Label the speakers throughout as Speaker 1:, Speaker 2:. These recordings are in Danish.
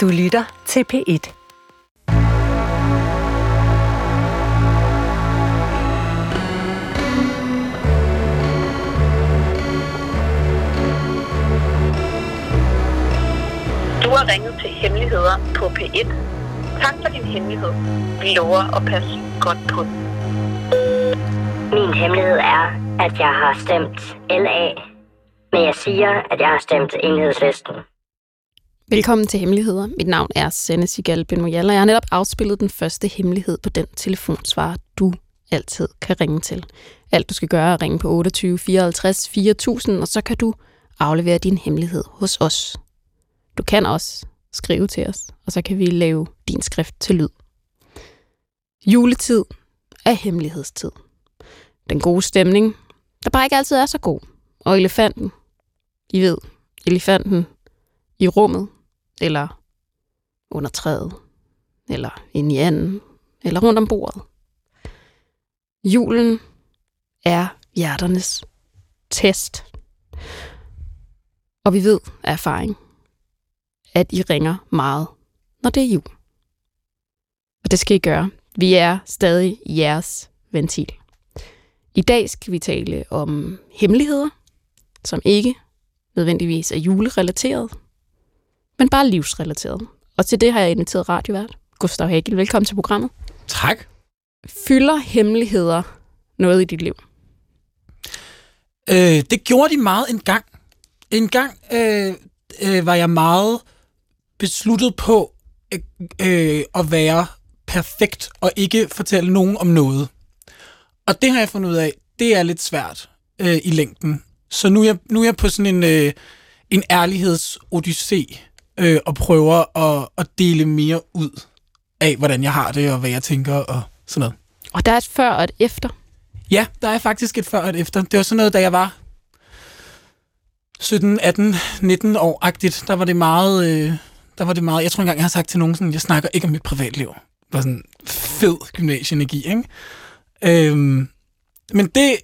Speaker 1: Du lytter til P1.
Speaker 2: Du har ringet til Hemmeligheder på P1. Tak for din hemmelighed. Vi lover at passe godt på den.
Speaker 3: Min hemmelighed er, at jeg har stemt LA, men jeg siger, at jeg har stemt enhedslisten.
Speaker 4: Velkommen til Hemmeligheder. Mit navn er Sanne Sigal Ben og jeg har netop afspillet den første hemmelighed på den telefonsvarer, du altid kan ringe til. Alt du skal gøre er at ringe på 28 54 4000, og så kan du aflevere din hemmelighed hos os. Du kan også skrive til os, og så kan vi lave din skrift til lyd. Juletid er hemmelighedstid. Den gode stemning, der bare ikke altid er så god. Og elefanten, I ved, elefanten i rummet, eller under træet, eller ind i anden, eller rundt om bordet. Julen er hjerternes test. Og vi ved af erfaring, at I ringer meget, når det er jul. Og det skal I gøre. Vi er stadig jeres ventil. I dag skal vi tale om hemmeligheder, som ikke nødvendigvis er julerelateret, men bare livsrelateret. Og til det har jeg inviteret radiovært Gustav Hagel. Velkommen til programmet.
Speaker 5: Tak.
Speaker 4: Fylder hemmeligheder noget i dit liv?
Speaker 5: Øh, det gjorde de meget en gang. En gang øh, øh, var jeg meget besluttet på øh, øh, at være perfekt og ikke fortælle nogen om noget. Og det har jeg fundet ud af, det er lidt svært øh, i længden. Så nu er jeg, nu er jeg på sådan en, øh, en ærlighedsodyssé øh, og prøver at, at dele mere ud af, hvordan jeg har det og hvad jeg tænker og sådan noget.
Speaker 4: Og der er et før og et efter.
Speaker 5: Ja, der er faktisk et før og et efter. Det var sådan noget, da jeg var 17, 18, 19 år-agtigt. Der var det meget... Øh, der var det meget... Jeg tror engang, jeg har sagt til nogen sådan, jeg snakker ikke om mit privatliv. Det var sådan fed gymnasieenergi, ikke? Øhm, men det...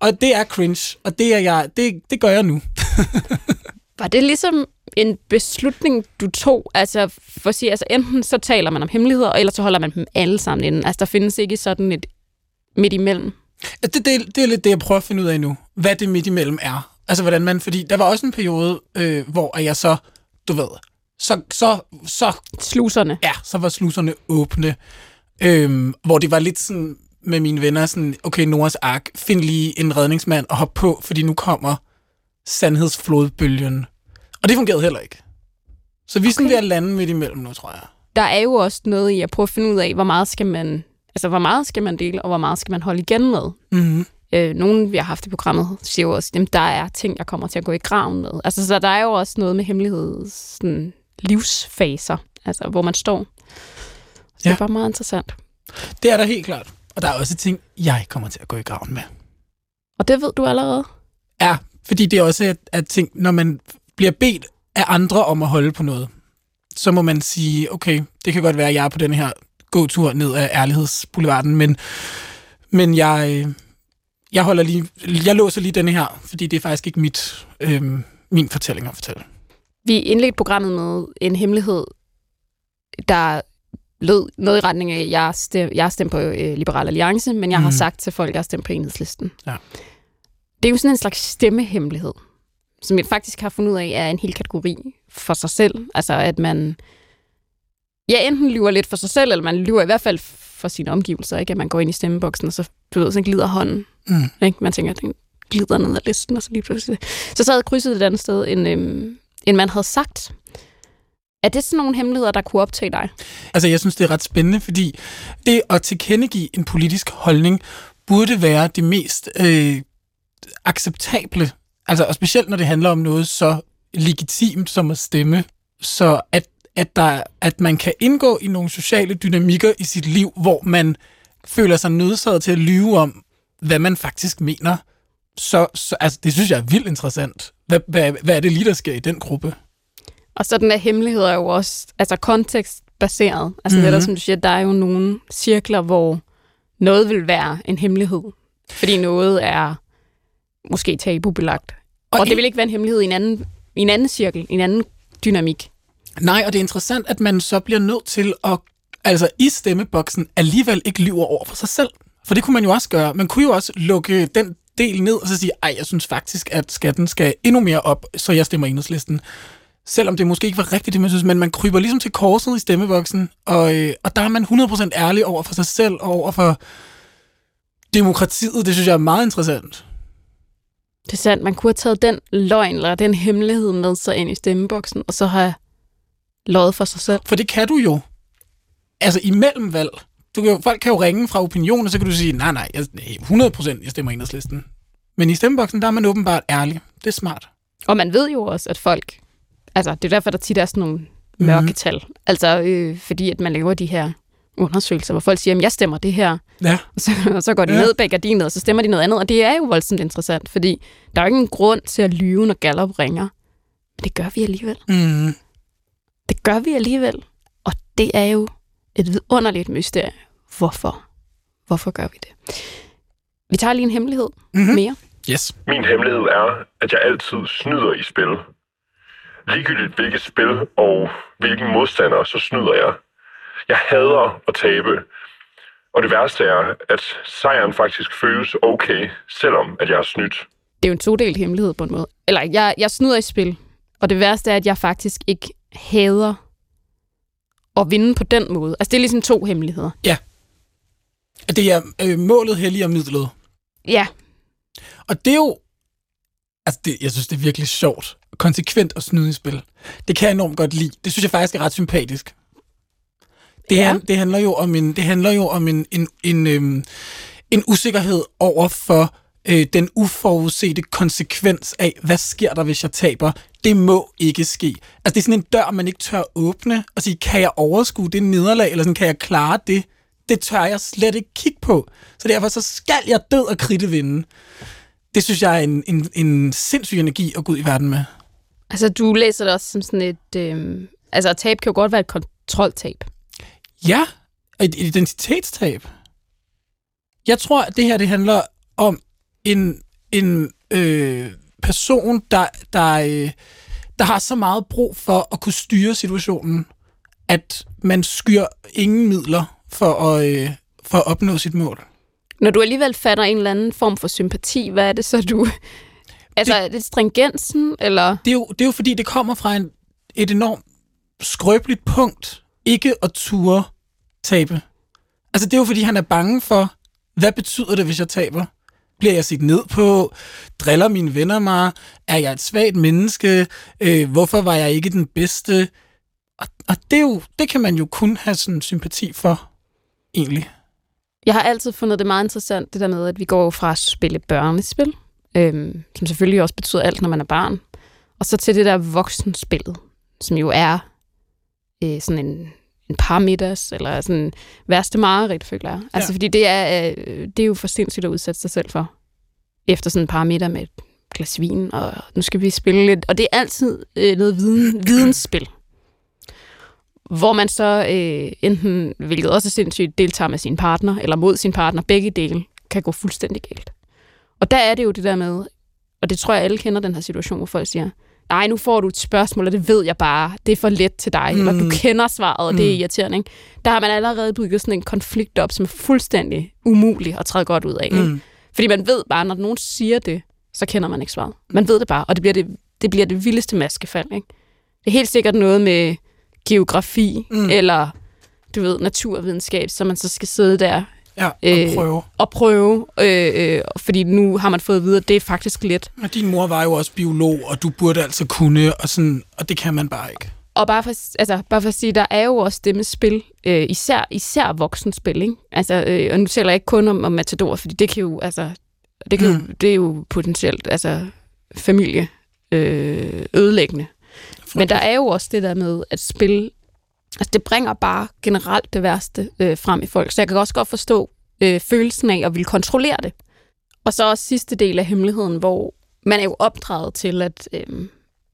Speaker 5: Og det er cringe, og det, er jeg, det, det gør jeg nu.
Speaker 4: Var det ligesom en beslutning, du tog? Altså, for at sige, altså enten så taler man om hemmeligheder, eller så holder man dem alle sammen inden. Altså, der findes ikke sådan et midt imellem.
Speaker 5: Det, det, det er lidt det, jeg prøver at finde ud af nu. Hvad det midt imellem er. Altså, hvordan man... Fordi der var også en periode, øh, hvor jeg så, du ved, så, så, så...
Speaker 4: Sluserne.
Speaker 5: Ja, så var sluserne åbne. Øhm, hvor det var lidt sådan med mine venner, sådan, okay, Noras ark, find lige en redningsmand og hop på, fordi nu kommer sandhedsflodbølgen. Og det fungerede heller ikke. Så vi er sådan
Speaker 4: Okay.
Speaker 5: ved at lande midt imellem nu, tror jeg.
Speaker 4: Der er jo også noget i at prøve at finde ud af, hvor meget skal man, altså, hvor meget skal man dele, og hvor meget skal man holde igen med.
Speaker 5: Mm-hmm.
Speaker 4: Øh, nogen, vi har haft i programmet, siger jo også, at der er ting, jeg kommer til at gå i graven med. Altså, så der er jo også noget med hemmelighed, sådan livsfaser, altså, hvor man står. Så det
Speaker 5: Ja.
Speaker 4: er bare meget interessant.
Speaker 5: Det er der helt klart. Og der er også ting, jeg kommer til at gå i graven med.
Speaker 4: Og det ved du allerede.
Speaker 5: Ja, fordi det er også at, at ting, når man bliver bedt af andre om at holde på noget, så må man sige, okay, det kan godt være, at jeg er på den her gåtur ned ad ærlighedsboulevarden, men, men jeg, øh, jeg holder lige, jeg låser lige denne her, fordi det er faktisk ikke mit, øh, min fortælling at fortælle.
Speaker 4: Vi indledte programmet med en hemmelighed, der lød noget i retning af, at jeg, stem, jeg stemt på øh, Liberal Alliance, men jeg mm. har sagt til folk, at jeg stemt på enhedslisten.
Speaker 5: Ja.
Speaker 4: Det er jo sådan en slags stemmehemmelighed, som jeg faktisk har fundet ud af, er en hel kategori for sig selv. Altså at man ja, enten lyver lidt for sig selv, eller man lyver i hvert fald for sine omgivelser. Ikke? At man går ind i stemmeboksen, og så, du ved, så glider hånden.
Speaker 5: Mm.
Speaker 4: Ikke? Man tænker, at den glider ned ad listen, og så lige pludselig. Så sad krydset et andet sted, en, øhm, en mand havde sagt. Er det sådan nogle hemmeligheder, der kunne optage dig?
Speaker 5: Altså, jeg synes, det er ret spændende, fordi det at tilkendegive en politisk holdning burde være det mest øh, acceptable. Altså, og specielt når det handler om noget så legitimt som at stemme. Så at, at, der, at man kan indgå i nogle sociale dynamikker i sit liv, hvor man føler sig nødsaget til at lyve om, hvad man faktisk mener. Så, så altså, det synes jeg er vildt interessant. Hvad, hvad, hvad er det lige, der sker i den gruppe?
Speaker 4: Og så den der hemmelighed er jo også altså kontekstbaseret. Altså mm-hmm.
Speaker 5: Mhm.
Speaker 4: netop som du siger, der er jo nogle cirkler, hvor noget vil være en hemmelighed. Fordi noget er måske tabubelagt. Og, og det vil ikke være en hemmelighed i en anden, i en anden cirkel, i en anden dynamik.
Speaker 5: Nej, og det er interessant, at man så bliver nødt til at, altså i stemmeboksen, alligevel ikke lyver over for sig selv. For det kunne man jo også gøre. Man kunne jo også lukke den del ned, og så sige, ej, jeg synes faktisk, at skatten skal endnu mere op, så jeg stemmer enhedslisten. Selvom det måske ikke var rigtigt, det man synes, men man kryber ligesom til korset i stemmeboksen, og, øh, og der er man 100% ærlig over for sig selv, og over for demokratiet. Det synes jeg er meget interessant.
Speaker 4: Det er sandt. Man kunne have taget den løgn eller den hemmelighed med sig ind i stemmeboksen, og så have løjet for sig selv.
Speaker 5: For det kan du jo. Altså imellem valg. Du kan jo, folk kan jo ringe fra opinion, og så kan du sige, nej, nej, jeg, 100% jeg stemmer enhedslisten. Men i stemmeboksen, der er man åbenbart ærlig. Det er smart.
Speaker 4: Og man ved jo også, at folk... Altså, det er derfor, der tit er sådan nogle mørketal. Mm. Altså, øh, fordi at man laver de her undersøgelser, hvor folk siger, at jeg stemmer det her.
Speaker 5: Ja.
Speaker 4: Og så, og så går de ja. ned bag gardinet, og så stemmer de noget andet. Og det er jo voldsomt interessant, fordi der er jo ikke en grund til at lyve, når Gallup ringer. Men det gør vi alligevel.
Speaker 5: Mm.
Speaker 4: Det gør vi alligevel. Og det er jo et vidunderligt mysterie. Hvorfor? Hvorfor gør vi det? Vi tager lige en hemmelighed
Speaker 5: Mhm.
Speaker 4: mere.
Speaker 5: Yes.
Speaker 1: Min hemmelighed er, at jeg altid snyder i spil. Ligegyldigt hvilket spil og hvilken modstander, så snyder jeg. Jeg hader at tabe. Og det værste er, at sejren faktisk føles okay, selvom at jeg har snydt.
Speaker 4: Det er jo en todelt hemmelighed på en måde. Eller jeg, jeg snyder i spil. Og det værste er, at jeg faktisk ikke hader at vinde på den måde. Altså, det er ligesom to hemmeligheder.
Speaker 5: Det er øh, målet helliger midlet.
Speaker 4: Ja,
Speaker 5: Og det er jo... Altså, det, jeg synes, det er virkelig sjovt. Konsekvent at snyde i spil. Det kan jeg enormt godt lide. Det synes jeg faktisk er ret sympatisk. Det,
Speaker 4: Ja.
Speaker 5: ja. det handler jo om en, det handler jo om en, en, en, øhm, en usikkerhed over for øh, den uforudsete konsekvens af, hvad sker der, hvis jeg taber? Det må ikke ske. Altså, det er sådan en dør, man ikke tør åbne og sige, kan jeg overskue det nederlag, eller sådan, kan jeg klare det? Det tør jeg slet ikke kigge på. Så derfor så skal jeg død og kridte vinde. Det synes jeg er en, en, en sindssyg energi at gå ud i verden med.
Speaker 4: altså du læser det også som sådan et... Øh, altså, at tab kan jo godt være et kontroltab.
Speaker 5: Ja, et identitetstab. Jeg tror, at det her det handler om en, en øh, person, der, der, øh, der har så meget brug for at kunne styre situationen, at man skyr ingen midler for at, øh, for at opnå sit mål.
Speaker 4: Når du alligevel fatter en eller anden form for sympati, hvad er det så, du... Altså, det... er det stringensen, eller...
Speaker 5: Det er jo, det er jo fordi, det kommer fra en, et enormt skrøbeligt punkt, ikke at ture tabe. Altså, det er jo fordi, han er bange for, hvad betyder det, hvis jeg taber? Bliver jeg set ned på? Driller mine venner mig? Er jeg et svagt menneske? Øh, hvorfor var jeg ikke den bedste? Og, og det, er jo, det kan man jo kun have sådan sympati for, egentlig.
Speaker 4: Jeg har altid fundet det meget interessant, det der med, at vi går fra at spille børnespil, øhm, som selvfølgelig også betyder alt, når man er barn, og så til det der voksenspillet, som jo er øh, sådan en, en parmiddags, eller sådan værste mareridt, føler jeg. Altså,
Speaker 5: Ja.
Speaker 4: fordi det er, øh, det er jo for sindssygt at udsætte sig selv for, efter sådan en parmiddag med et glas vin, og nu skal vi spille lidt, og det er altid øh, noget viden, vidensspil. Hvor man så øh, enten, hvilket også er sindssygt, deltager med sin partner, eller mod sin partner, begge dele kan gå fuldstændig galt. Og der er det jo det der med, og det tror jeg alle kender den her situation, hvor folk siger, nej, nu får du et spørgsmål, og det ved jeg bare, det er for let til dig, mm. eller du kender svaret, og det er
Speaker 5: Mm.
Speaker 4: irriterende. Ikke? Der har man allerede bygget sådan en konflikt op, som er fuldstændig umulig at træde godt ud af. Ikke?
Speaker 5: Mm.
Speaker 4: Fordi man ved bare, når nogen siger det, så kender man ikke svaret. Man ved det bare, og det bliver det, det, bliver det vildeste maskefald. Ikke? Det er helt sikkert noget med geografi,
Speaker 5: Mm.
Speaker 4: mm. eller du ved, naturvidenskab, så man så skal sidde der
Speaker 5: Ja, og
Speaker 4: Øh,
Speaker 5: prøve.
Speaker 4: og prøve, øh, øh, fordi nu har man fået at vide, at det er faktisk let.
Speaker 5: Og din mor var jo også biolog, og du burde altså kunne, og, sådan, og det kan man bare ikke.
Speaker 4: Og bare for, altså, bare for at sige, der er jo også det med spil, øh, især, især voksenspil, ikke? Altså, øh, og nu taler jeg ikke kun om, om Matador, fordi det kan jo, altså, det, kan
Speaker 5: Mm.
Speaker 4: det er jo potentielt, altså, familie øh, ødelæggende. Men der er jo også det der med, at spil, altså det bringer bare generelt det værste øh, frem i folk. Så jeg kan også godt forstå øh, følelsen af at ville kontrollere det. Og så også sidste del af hemmeligheden, hvor man er jo opdraget til, at øh,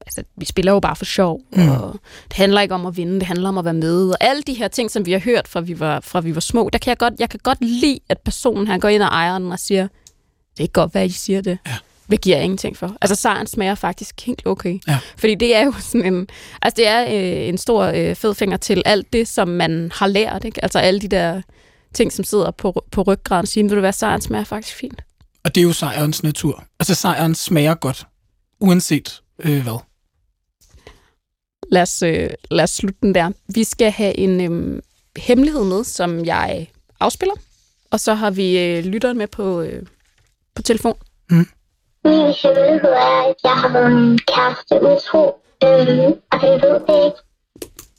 Speaker 4: altså, vi spiller jo bare for sjov,
Speaker 5: Mm.
Speaker 4: og det handler ikke om at vinde, det handler om at være med. Og alle de her ting, som vi har hørt fra vi var, fra vi var små, der kan jeg godt, jeg kan godt lide, at personen her går ind og ejer den og siger, det er ikke godt, hvad I siger det.
Speaker 5: Ja.
Speaker 4: Hvad giver jeg ingenting for? Altså sejren smager faktisk helt okay.
Speaker 5: Ja.
Speaker 4: Fordi det er jo sådan en, altså det er øh, en stor øh, fed finger til alt det, som man har lært, ikke? Altså alle de der ting, som sidder på, på ryggraden, siger, vil du være, sejren smager faktisk fint.
Speaker 5: Og det er jo sejrens natur. Altså sejren smager godt, uanset øh, hvad.
Speaker 4: Lad os, øh, lad os slutte den der. Vi skal have en øh, hemmelighed med, som jeg afspiller. Og så har vi øh, lytteren med på, øh, på telefon.
Speaker 6: Min hemmelighed er, at jeg har været min kæreste utro, øhm, og han ved det ikke.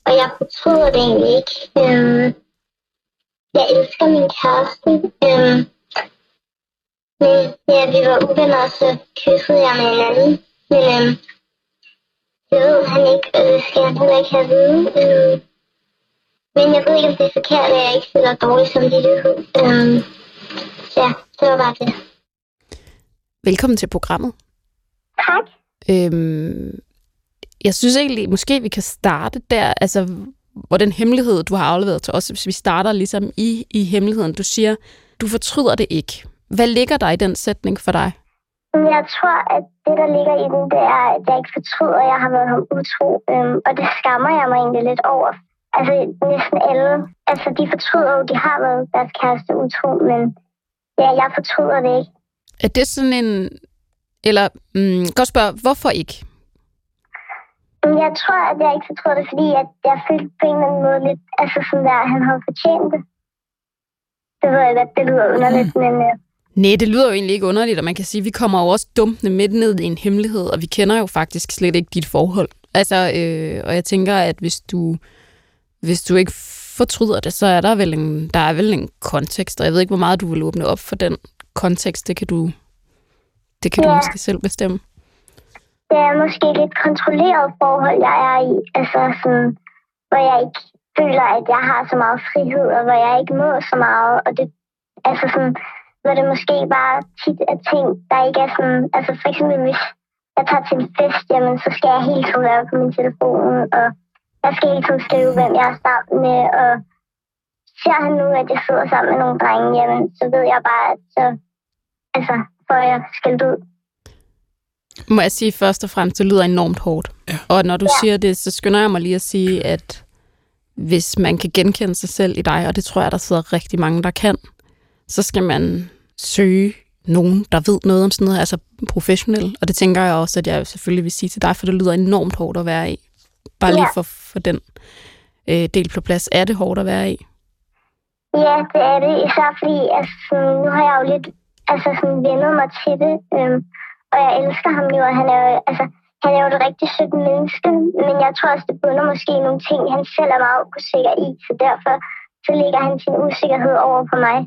Speaker 6: Og jeg fortryder det egentlig ikke. Øhm, jeg elsker min kæreste. Øhm, men ja, vi var uvenner, så kyssede jeg med hinanden. Men øhm, det ved han ikke, og det skal han heller ikke have at vide. Øhm, men jeg ved ikke, om det er forkert, at jeg ikke føler dårlig samvittighed. Øhm, ja, det var bare det.
Speaker 4: Velkommen til programmet.
Speaker 6: Tak.
Speaker 4: Øhm, jeg synes egentlig, måske vi kan starte der, altså hvor den hemmelighed, du har afleveret til os, hvis vi starter ligesom i, i hemmeligheden. Du siger, du fortryder det ikke. Hvad ligger der i den sætning for dig?
Speaker 6: Jeg tror, at det, der ligger i den, det er, at jeg ikke fortryder, at jeg har været ham utro. Øhm, og det skammer jeg mig egentlig lidt over. Altså næsten alle. Altså de fortryder jo, de har været deres kæreste utro, men ja, jeg fortryder det ikke.
Speaker 4: Er det sådan en... Eller, mm, godt spørge, hvorfor ikke?
Speaker 6: Jeg tror, at jeg ikke fortryder det, fordi at jeg følte på en eller anden måde lidt, altså sådan der, at han havde fortjent det. Det ved jeg godt, det lyder underligt, men øh,
Speaker 4: Nej, det lyder jo egentlig ikke underligt, og man kan sige, at vi kommer jo også dumpende midt ned i en hemmelighed, og vi kender jo faktisk slet ikke dit forhold. Altså, øh, og jeg tænker, at hvis du, hvis du ikke fortryder det, så er der vel en, der er vel en kontekst, og jeg ved ikke, hvor meget du vil åbne op for den kontekst, det kan du, det kan du
Speaker 6: Ja.
Speaker 4: måske selv bestemme.
Speaker 6: det er måske et lidt kontrolleret forhold, jeg er i. Altså sådan, hvor jeg ikke føler, at jeg har så meget frihed, og hvor jeg ikke må så meget. Og det, altså sådan, hvor det måske bare tit er ting, der ikke er sådan... Altså for eksempel, hvis jeg tager til en fest, jamen, så skal jeg hele tiden være på min telefon, og jeg skal hele tiden skrive, hvem jeg er sammen med, og ser han nu, at jeg sidder sammen med nogle drenge, jamen, så ved jeg bare, at så altså, får jeg skældt ud.
Speaker 4: Må jeg sige først og fremmest, det lyder enormt hårdt.
Speaker 5: Ja.
Speaker 4: Og når du ja. siger det, så skynder jeg mig lige at sige, at hvis man kan genkende sig selv i dig, og det tror jeg, der sidder rigtig mange, der kan, så skal man søge nogen, der ved noget om sådan noget, altså professionel. Og det tænker jeg også, at jeg selvfølgelig vil sige til dig, for det lyder enormt hårdt at være i. Bare lige for, for den øh, del på plads. Er det hårdt at være i?
Speaker 6: Ja, det er det. Især fordi, altså, sådan, nu har jeg jo lidt altså, sådan, vendet mig til det. Øhm, og jeg elsker ham jo, og han er jo, altså, han er jo et rigtig sødt menneske. Men jeg tror også, det bunder måske nogle ting, han selv er meget usikker i. Så derfor så lægger han sin usikkerhed over på mig.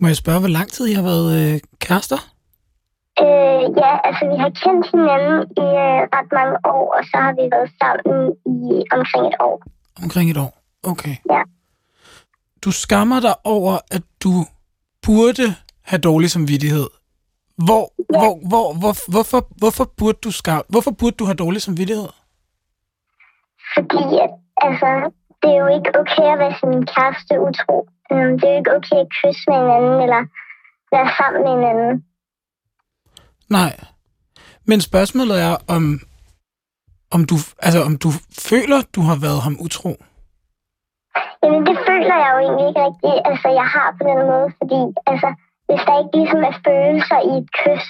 Speaker 5: Må jeg spørge, hvor lang tid I har været øh, kærester?
Speaker 6: Øh, ja, altså vi har kendt hinanden i øh, ret mange år, og så har vi været sammen i omkring et år.
Speaker 5: Omkring et år. Okay.
Speaker 6: Ja.
Speaker 5: Du skammer dig over, at du burde have dårlig samvittighed. Hvor, ja. hvor, hvor, hvor, hvorfor, hvorfor, burde du skam, hvorfor burde du have dårlig samvittighed?
Speaker 6: Fordi at, altså, det er jo ikke okay at være sin kæreste utro. Øhm, Det er jo ikke okay at kysse med hinanden, eller være sammen med hinanden.
Speaker 5: Nej. Men spørgsmålet er, om, om, du, altså, om du føler, du har været ham utro.
Speaker 6: Jamen, det føler jeg jo egentlig ikke rigtigt, altså, jeg har på den måde, fordi altså, hvis der ikke ligesom er følelser i et kys,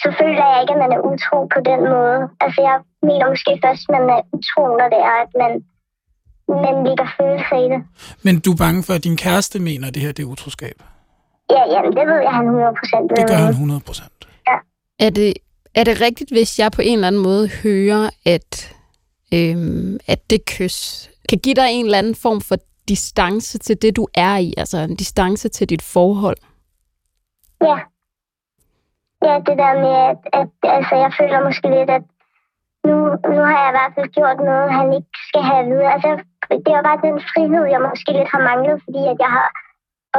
Speaker 6: så føler jeg ikke, at man er utro på den måde. Altså, jeg mener måske først, at man er utro, når det er, at man, man ligger følelser i det.
Speaker 5: Men du er bange for, at din kæreste mener, at det her det er utroskab.
Speaker 6: Ja, jamen, det ved jeg, han 100 procent
Speaker 5: Det gør han 100 procent.
Speaker 4: Er det, er det rigtigt, hvis jeg på en eller anden måde hører, at, øhm, at det kys kan give dig en eller anden form for distance til det, du er i? Altså en distance til dit forhold?
Speaker 6: Ja. Ja, det der med, at, at altså, jeg føler måske lidt, at nu, nu har jeg i hvert fald gjort noget, han ikke skal have at vide. Altså, det var bare den frihed, jeg måske lidt har manglet, fordi at jeg har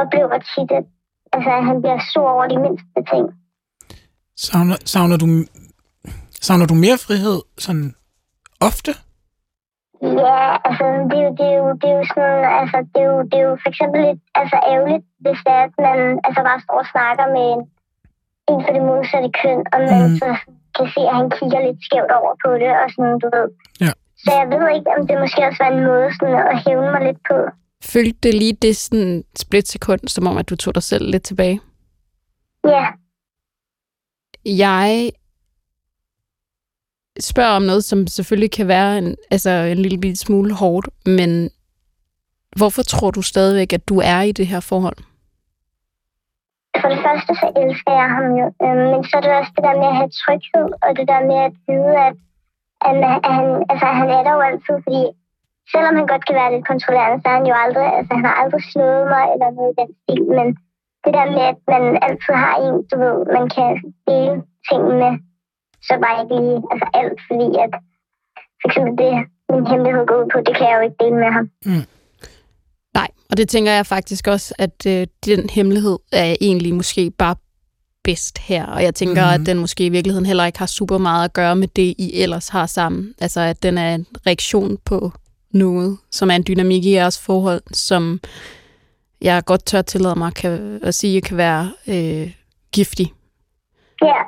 Speaker 6: oplevet tit, at, altså, at han bliver sur over de mindste ting.
Speaker 5: Savner, savner, du, savner du mere frihed sådan ofte?
Speaker 6: Ja, altså, det er jo, det er jo, det er jo sådan, altså, det er jo, det er jo for eksempel lidt altså, ærgerligt, hvis det er, at man altså, bare står og snakker med en, en for det modsatte køn, og man
Speaker 5: Mhm.
Speaker 6: så kan se, at han kigger lidt skævt over på det, og sådan, du ved.
Speaker 5: Ja.
Speaker 6: Så jeg ved ikke, om det måske også var en måde sådan at hævne mig lidt på.
Speaker 4: Følte det lige det sådan splitsekund, som om, at du tog dig selv lidt tilbage?
Speaker 6: Ja,
Speaker 4: Jeg spørger om noget, som selvfølgelig kan være en, altså en lille smule hårdt, men hvorfor tror du stadigvæk, at du er i det her forhold?
Speaker 6: for det første så elsker jeg ham jo, øhm, men så er det også det der med at have tryghed, og det der med at vide, at, at, at han, altså, han er der jo altid, fordi selvom han godt kan være lidt kontrollerende, så er han jo aldrig, altså han har aldrig slået mig eller noget i den stil, men det der med, at man altid har en, du ved, man kan dele ting med, så bare ikke lige, altså alt, fordi at for eksempel det, min hemmelighed går ud på, det kan jeg jo ikke dele med ham.
Speaker 4: Nej, og det tænker jeg faktisk også, at øh, den hemmelighed er egentlig måske bare bedst her. Og jeg tænker,
Speaker 5: Mhm.
Speaker 4: mm-hmm. at den måske i virkeligheden heller ikke har super meget at gøre med det, I ellers har sammen. Altså, at den er en reaktion på noget, som er en dynamik i jeres forhold, som jeg godt tør tillade mig kan, at sige, kan være øh, giftig.
Speaker 6: Ja, ja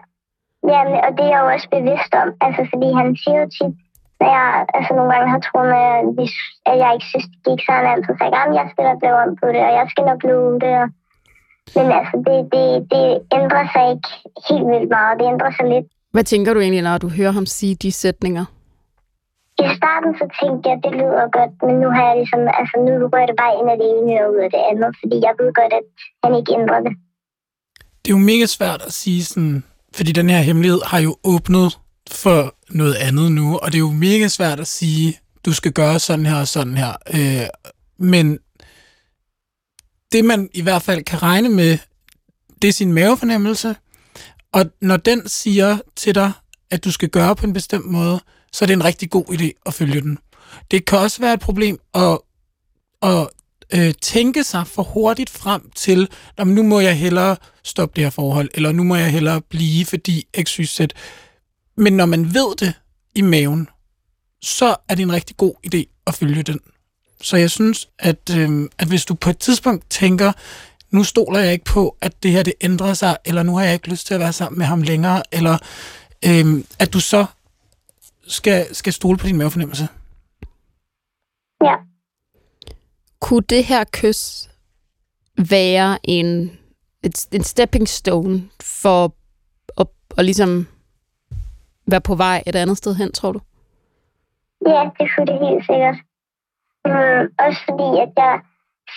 Speaker 6: men, og det er jeg jo også bevidst om, altså fordi han siger jo tit, når jeg altså nogle gange har troet med, at, hvis, at jeg ikke synes, det gik, så han altid sagt, at jeg skal nok lave om på det, og jeg skal nok love det. Og... Men altså, det, det, det ændrer sig ikke helt vildt meget, det ændrer sig lidt.
Speaker 4: Hvad tænker du egentlig, når du hører ham sige de sætninger?
Speaker 6: I starten så tænkte jeg, at det lyder godt, men nu har jeg ligesom, altså nu rører det bare ind af det ene og ud af det andet, fordi jeg ved godt, at han ikke ændrer det.
Speaker 5: Det er jo mega svært at sige sådan, fordi den her hemmelighed har jo åbnet for noget andet nu, og det er jo mega svært at sige, du skal gøre sådan her og sådan her. Øh, men det man i hvert fald kan regne med, det er sin mavefornemmelse, og når den siger til dig, at du skal gøre på en bestemt måde, så er det en rigtig god idé at følge den. Det kan også være et problem at, at øh, tænke sig for hurtigt frem til, at nu må jeg hellere stoppe det her forhold, eller nu må jeg hellere blive, fordi x, y, z. Men når man ved det i maven, så er det en rigtig god idé at følge den. Så jeg synes, at, øh, at hvis du på et tidspunkt tænker, nu stoler jeg ikke på, at det her det ændrer sig, eller nu har jeg ikke lyst til at være sammen med ham længere, eller øh, at du så skal, skal stole på din mavefornemmelse.
Speaker 6: Ja,
Speaker 4: kunne det her kys være en, et, en stepping stone for at, at ligesom være på vej et andet sted hen, tror du?
Speaker 6: Ja, det kunne det helt sikkert. Mm, også fordi, at jeg,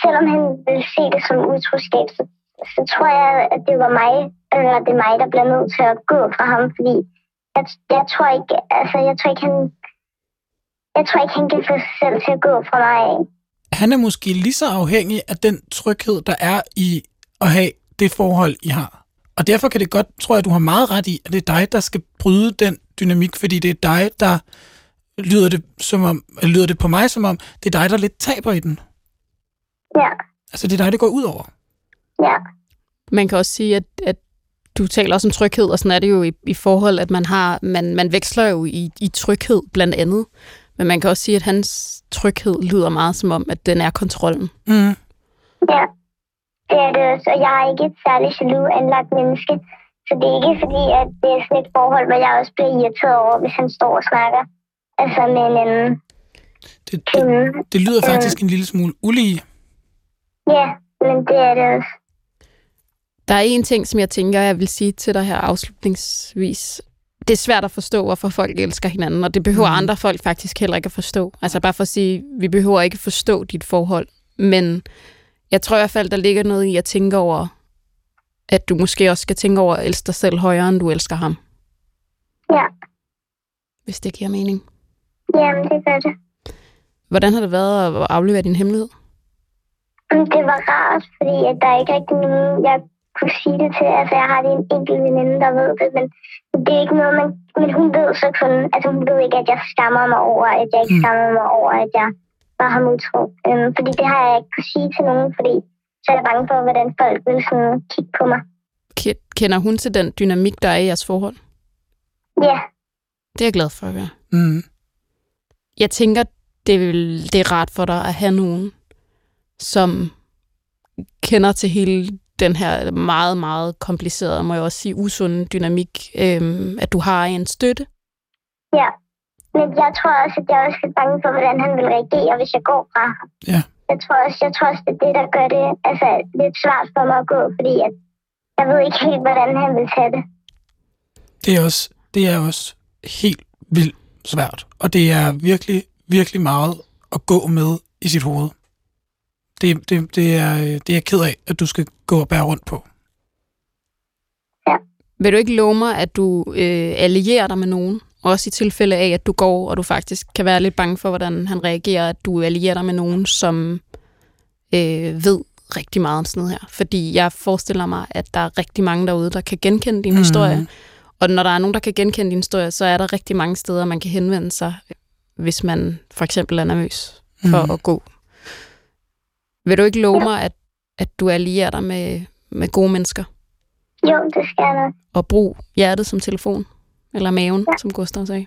Speaker 6: selvom han ville se det som utroskab, så, så tror jeg, at det var mig, eller det er mig, der bliver nødt til at gå fra ham, fordi jeg, jeg tror ikke, altså jeg tror ikke, han, jeg tror ikke, han kan få sig selv til at gå fra mig.
Speaker 5: Han er måske lige så afhængig af den tryghed, der er i at have det forhold, I har. Og derfor kan det godt, tror jeg, du har meget ret i, at det er dig, der skal bryde den dynamik, fordi det er dig, der lyder det, som om, eller lyder det på mig som om, det er dig, der lidt taber i den.
Speaker 6: Ja,
Speaker 5: Altså, det er dig, det går ud over.
Speaker 6: ja,
Speaker 4: Man kan også sige, at, at du taler også om tryghed, og sådan er det jo i, i forhold, at man har man, man veksler jo i, i tryghed blandt andet. Men man kan også sige, at hans tryghed lyder meget som om, at den er kontrollen.
Speaker 5: Mm.
Speaker 6: ja. Det er det også, og jeg er ikke et særligt jaloux anlagt menneske. Så det er ikke fordi, at det er sådan et forhold, hvor jeg også bliver irriteret over, hvis han står og snakker. Altså med en anden
Speaker 5: Det, det,
Speaker 6: kvinde.
Speaker 5: det lyder faktisk en lille smule ulige.
Speaker 6: Ja, men det er det også.
Speaker 4: Der er en ting, som jeg tænker, jeg vil sige til dig her afslutningsvis. Det er svært at forstå, hvorfor folk elsker hinanden, og det behøver mm. andre folk faktisk heller ikke at forstå. Altså bare for at sige, vi behøver ikke forstå dit forhold, men jeg tror i hvert fald, der ligger noget i at tænke over, at du måske også skal tænke over at elske dig selv højere, end du elsker ham.
Speaker 6: Ja,
Speaker 4: Hvis det giver mening.
Speaker 6: jamen det gør det.
Speaker 4: Hvordan har det været at aflevere din hemmelighed?
Speaker 6: Det var rart, fordi at der er ikke rigtig nogen, jeg kunne sige det til. Altså, jeg har lige en enkelt veninde, der ved det, men det er ikke noget, man... Men hun ved så kun... Altså, hun ved ikke, at jeg skammer mig over, at jeg ikke
Speaker 5: Mm.
Speaker 6: skammer mig over, at jeg var ham utro. Øhm, fordi det har jeg ikke kunne sige til nogen, fordi så er jeg bange for, hvordan folk vil sådan kigge på mig.
Speaker 4: Ke- Kender hun til den dynamik, der er i jeres forhold?
Speaker 6: Ja,
Speaker 4: Det er jeg glad for at høre.
Speaker 5: Mm.
Speaker 4: Jeg tænker, det, vil, det er rart for dig at have nogen, som kender til hele den her meget, meget komplicerede, må jeg også sige, usunde dynamik, øhm, at du har en støtte.
Speaker 7: Ja. Men jeg tror også, at jeg er også lidt bange for, hvordan han vil reagere, hvis jeg går fra ham.
Speaker 5: Ja.
Speaker 7: Jeg tror også, jeg tror også, det er det, der gør det altså, lidt svært for mig at gå, fordi at jeg ved ikke helt, hvordan han vil tage det.
Speaker 5: Det er også, det er også helt vildt svært. Og det er virkelig, virkelig meget at gå med i sit hoved. Det, det, det, er, det er jeg ked af, at du skal gå og bære rundt på.
Speaker 4: Vil du ikke love mig, at du øh, allierer dig med nogen? Også i tilfælde af, at du går, og du faktisk kan være lidt bange for, hvordan han reagerer, at du allierer dig med nogen, som øh, ved rigtig meget om sådan noget her. Fordi jeg forestiller mig, at der er rigtig mange derude, der kan genkende din mm. historie. Og når der er nogen, der kan genkende din historie, så er der rigtig mange steder, man kan henvende sig, hvis man for eksempel er nervøs for
Speaker 5: Mhm.
Speaker 4: at gå. Vil du ikke love mig, at, at du allierer dig med, med gode mennesker?
Speaker 7: Jo, det skal jeg nok.
Speaker 4: Og brug hjertet som telefon? Eller maven, som Gustav sagde?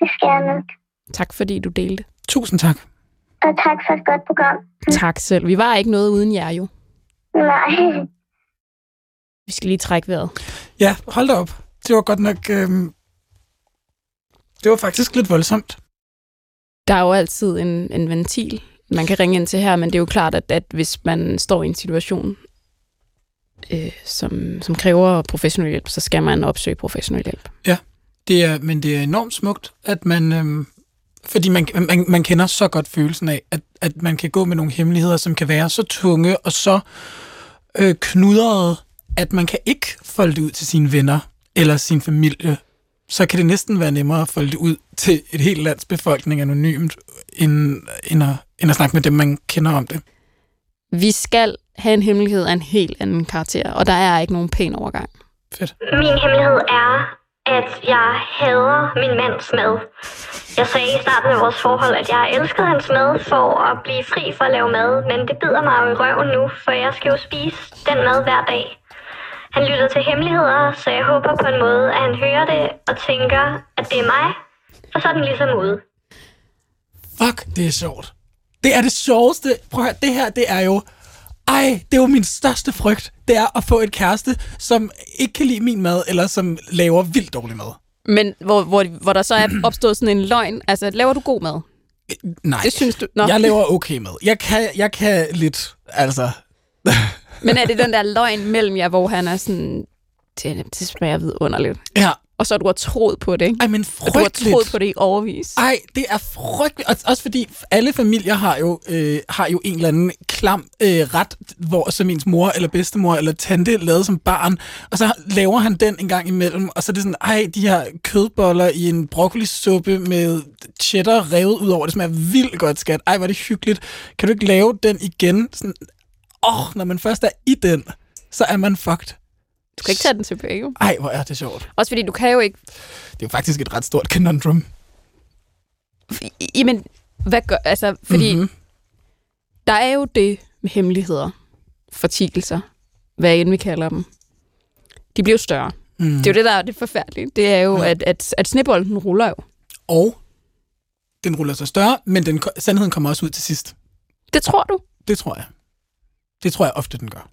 Speaker 7: Det skal jeg nok.
Speaker 4: Tak fordi du delte.
Speaker 5: Tusind tak.
Speaker 7: Og tak for et godt program.
Speaker 4: Tak selv. Vi var ikke noget uden jer jo.
Speaker 7: Nej.
Speaker 4: Vi skal lige trække vejret.
Speaker 5: Ja, hold da op. Det var godt nok... Øhm, det var faktisk lidt voldsomt.
Speaker 4: Der er jo altid en, en ventil, man kan ringe ind til her, men det er jo klart, at, at hvis man står i en situation, øh, som, som kræver professionel hjælp, så skal man opsøge professionel hjælp.
Speaker 5: Ja, Det er, men det er enormt smukt, at man... Øh, fordi man, man, man kender så godt følelsen af, at, at man kan gå med nogle hemmeligheder, som kan være så tunge og så øh, knudrede, at man kan ikke folde det ud til sine venner eller sin familie. Så kan det næsten være nemmere at folde det ud til et helt lands befolkning anonymt, end, end, at, end at snakke med dem, man kender om det.
Speaker 4: Vi skal have en hemmelighed af en helt anden karakter, og der er ikke nogen pæn overgang.
Speaker 5: Fedt.
Speaker 3: Min hemmelighed er, at jeg hader min mands mad. Jeg sagde i starten af vores forhold, at jeg elskede hans mad for at blive fri for at lave mad, men det bider mig jo i røven nu, for jeg skal jo spise den mad hver dag. Han lytter til hemmeligheder, så jeg håber på en måde, at han hører det og tænker, at det er mig, og så er den ligesom ude.
Speaker 5: Fuck, det er sjovt. Det er det sjoveste. Prøv at høre, det her, det er jo... Ej, det er jo min største frygt. Det er at få et kæreste, som ikke kan lide min mad, eller som laver vildt dårlig mad.
Speaker 4: Men hvor, hvor, hvor der så er opstået sådan en løgn, altså laver du god mad?
Speaker 5: Nej,
Speaker 4: Det synes du? Nå.
Speaker 5: jeg laver okay mad. Jeg kan, jeg kan lidt, altså...
Speaker 4: Men er det den der løgn mellem jer, hvor han er sådan, det, det smager vidunderligt.
Speaker 5: Ja,
Speaker 4: Og så du har troet på det, ikke?
Speaker 5: ej, men
Speaker 4: Og du har
Speaker 5: frygteligt.
Speaker 4: troet på det i overvis.
Speaker 5: Ej, det er frygteligt. Og også fordi alle familier har jo, øh, har jo en eller anden klam øh, ret, hvor som ens mor eller bedstemor eller tante lavede som barn. Og så laver han den en gang imellem, og så er det sådan, ej, de her kødboller i en broccolisuppe med cheddar revet ud over. Det smager vildt godt, skat. Ej, hvor er det hyggeligt. Kan du ikke lave den igen? Sådan, åh, når man først er i den, så er man fucked.
Speaker 4: Du kan ikke tage den tilbage, jo.
Speaker 5: Ej, hvor er det sjovt.
Speaker 4: Også fordi du kan jo ikke...
Speaker 5: Det er jo faktisk et ret stort conundrum.
Speaker 4: Jamen, hvad gør... Altså, fordi
Speaker 5: Mhm.
Speaker 4: mm-hmm. der er jo det med hemmeligheder, fortikelser, hvad end vi kalder dem. De bliver jo større.
Speaker 5: Mm.
Speaker 4: Det er jo det, der er det forfærdelige. Det er jo,
Speaker 5: ja.
Speaker 4: at, at, at snebolden ruller jo.
Speaker 5: Og den ruller sig større, men den, sandheden kommer også ud til sidst.
Speaker 4: Det tror du?
Speaker 5: Det tror jeg. Det tror jeg ofte, den gør.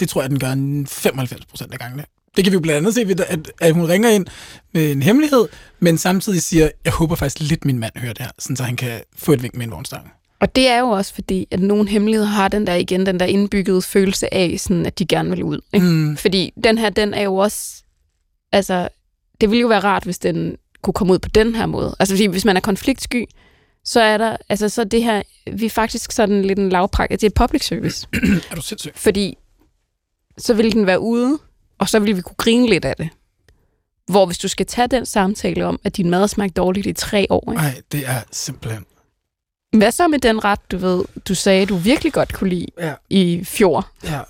Speaker 5: Det tror jeg, den gør 95 procent af gangene. Det kan vi jo blandt andet se ved, at, at hun ringer ind med en hemmelighed, men samtidig siger, jeg håber faktisk lidt, min mand hører det her, sådan så han kan få et vink med en vognstang.
Speaker 4: Og det er jo også fordi, at nogle hemmeligheder har den der igen, den der indbyggede følelse af, sådan, at de gerne vil ud. Ikke?
Speaker 5: Mm.
Speaker 4: Fordi den her, den er jo også... Altså, det ville jo være rart, hvis den kunne komme ud på den her måde. Altså, fordi hvis man er konfliktsky, så er der... Altså, så det her... Vi er faktisk sådan lidt en lavprak... Det er public service.
Speaker 5: Er du sindssyg?
Speaker 4: Fordi så ville den være ude, og så ville vi kunne grine lidt af det. Hvor hvis du skal tage den samtale om, at din mad har smagt dårligt i tre år?
Speaker 5: Nej, det er simpelthen...
Speaker 4: hvad så med den ret, du ved, du sagde, du virkelig godt kunne lide
Speaker 5: Ja.
Speaker 4: i fjor?
Speaker 5: ja.